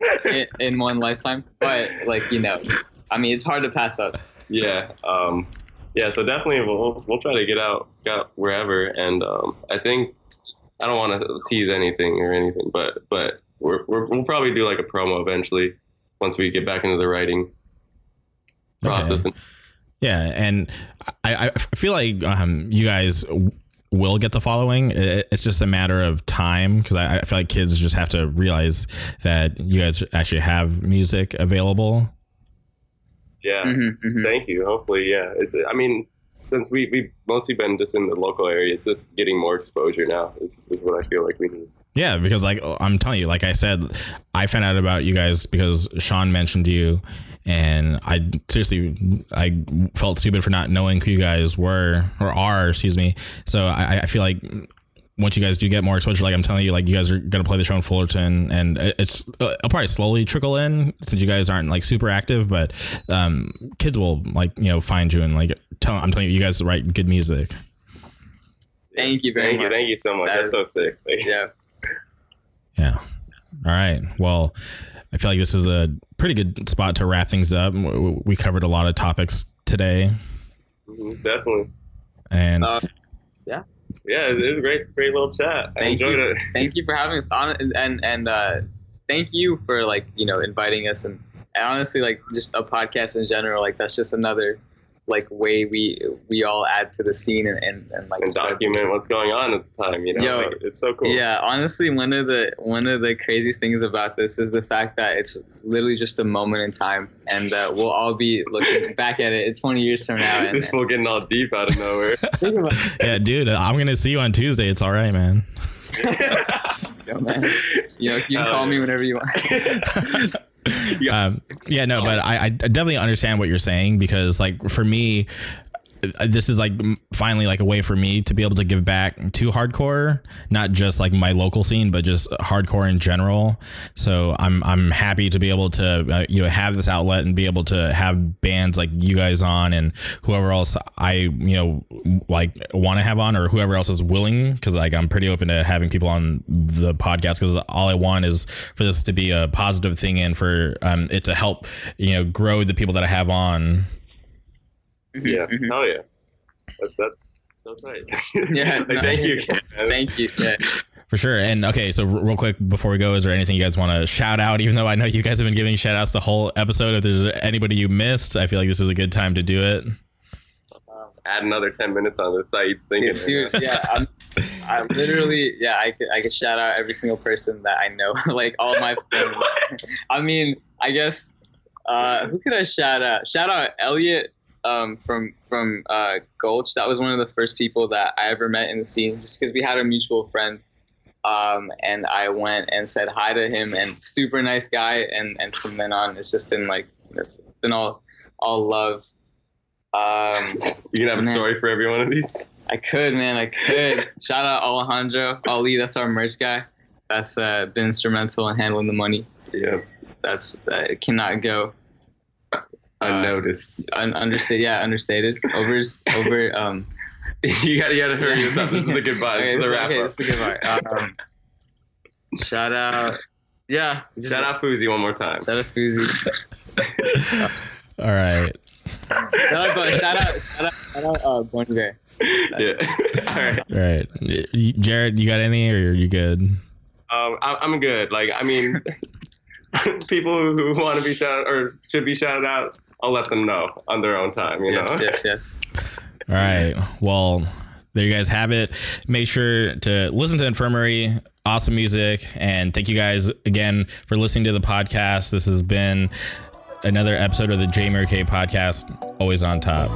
Speaker 3: it in one lifetime. But like you know, I mean, it's hard to pass up.
Speaker 2: Yeah, um, yeah. So definitely, we'll we'll try to get out, get out wherever, and um, I think I don't want to tease anything or anything, but but we're, we will probably do like a promo eventually once we get back into the writing process.
Speaker 1: Okay. Yeah, and I, I feel like um, you guys will get the following. It's just a matter of time because I, feel like kids just have to realize that you guys actually have music available.
Speaker 2: Yeah. Mm-hmm, mm-hmm. Thank you. Hopefully, yeah. It's, I mean, since we we've mostly been just in the local area, it's just getting more exposure now. Is, is what I feel like we need.
Speaker 1: Yeah, because like I'm telling you, like I said, I found out about you guys because Sean mentioned you, and I seriously I felt stupid for not knowing who you guys were or are, excuse me. So I, I feel like once you guys do get more exposure, like I'm telling you, like you guys are gonna play the show in Fullerton, and it's uh, it'll probably slowly trickle in since you guys aren't like super active, but um, kids will like you know find you and like tell. I'm telling you, you guys write good music.
Speaker 3: Thank you very
Speaker 2: Thank you,
Speaker 3: much.
Speaker 2: thank you so much.
Speaker 3: That
Speaker 2: That's
Speaker 3: is-
Speaker 2: so sick. Like,
Speaker 3: Yeah.
Speaker 1: Yeah. All right. Well, I feel like this is a pretty good spot to wrap things up. We covered a lot of topics today,
Speaker 2: mhm, definitely.
Speaker 1: and
Speaker 3: Uh,
Speaker 2: Yeah, it was, it was a great, great little chat. I
Speaker 3: Thank
Speaker 2: enjoyed
Speaker 3: you.
Speaker 2: it.
Speaker 3: thank you for having us on and and, and uh, thank you for like you know inviting us and, and honestly like just a podcast in general like that's just another like way we we all add to the scene and and, and like
Speaker 2: And document what's going on at the time. You know,
Speaker 3: Yo,
Speaker 2: like, it's so cool.
Speaker 3: Yeah, honestly, one of the one of the craziest things about this is the fact that it's literally just a moment in time, and uh, we'll all be looking back at it 20 years from now. And,
Speaker 2: this fool getting all deep out of nowhere.
Speaker 3: think about it,
Speaker 1: yeah, dude, I'm gonna see you on Tuesday. It's all right, man.
Speaker 3: yo, man. You you can call me whenever you want.
Speaker 1: um, yeah, no, but I, I definitely understand what you're saying because, like, for me, this is like finally like a way for me to be able to give back to hardcore, not just like my local scene, but just hardcore in general. So I'm I'm happy to be able to uh, you know have this outlet and be able to have bands like you guys on and whoever else I you know like want to have on or whoever else is willing because like I'm pretty open to having people on the podcast because all I want is for this to be a positive thing and for um, it to help you know grow the people that I have on.
Speaker 2: Yeah,
Speaker 3: Mhm.
Speaker 2: hell yeah. That's that's that's right.
Speaker 3: Yeah,
Speaker 2: like,
Speaker 3: no,
Speaker 2: thank you.
Speaker 3: yeah. Thank you. Yeah.
Speaker 1: For sure. And okay, so r- real quick before we go, is there anything you guys want to shout out? Even though I know you guys have been giving shout outs the whole episode. If there's anybody you missed, I feel like this is a good time to do it.
Speaker 2: Add another ten minutes on the sites thinking.
Speaker 3: dude yeah i'm i'm literally yeah i could i could shout out every single person that i know like all my friends i mean i guess uh who could i shout out shout out elliot um from from uh gulch that was one of the first people that i ever met in the scene just because we had a mutual friend um and i went and said hi to him and super nice guy and and from then on it's just been like it's, it's been all all love um
Speaker 2: You can have a story for every one of these.
Speaker 3: I could, man. I could. Shout out Alejandro Ali. That's our merch guy. That's uh, been instrumental in handling the money.
Speaker 2: Yeah,
Speaker 3: That's that it cannot go
Speaker 2: unnoticed.
Speaker 3: un- understated. Yeah, understated. Overs over. Um,
Speaker 2: you gotta you gotta hurry this up. This is the goodbye.
Speaker 3: okay,
Speaker 2: is the wrap
Speaker 3: okay,
Speaker 2: up.
Speaker 3: this is the goodbye. Um, shout out. Yeah. just-
Speaker 2: Shout out Fousey one more time.
Speaker 3: Shout out Fousey.
Speaker 1: All right.
Speaker 3: Shout out, shout out, shout out, shout out, uh, Bon Iver.
Speaker 2: Yeah. All right.
Speaker 1: All right. Jared, you got any or are you good?
Speaker 2: Um, I, I'm good. Like, I mean, people who want to be shouted or should be shouted out, I'll let them know on their own time. You
Speaker 3: yes,
Speaker 2: know.
Speaker 3: Yes. Yes.
Speaker 1: All right. Well, there you guys have it. Make sure to listen to Infirmary. Awesome music. And thank you guys again for listening to the podcast. This has been another episode of the J. K podcast, always on top.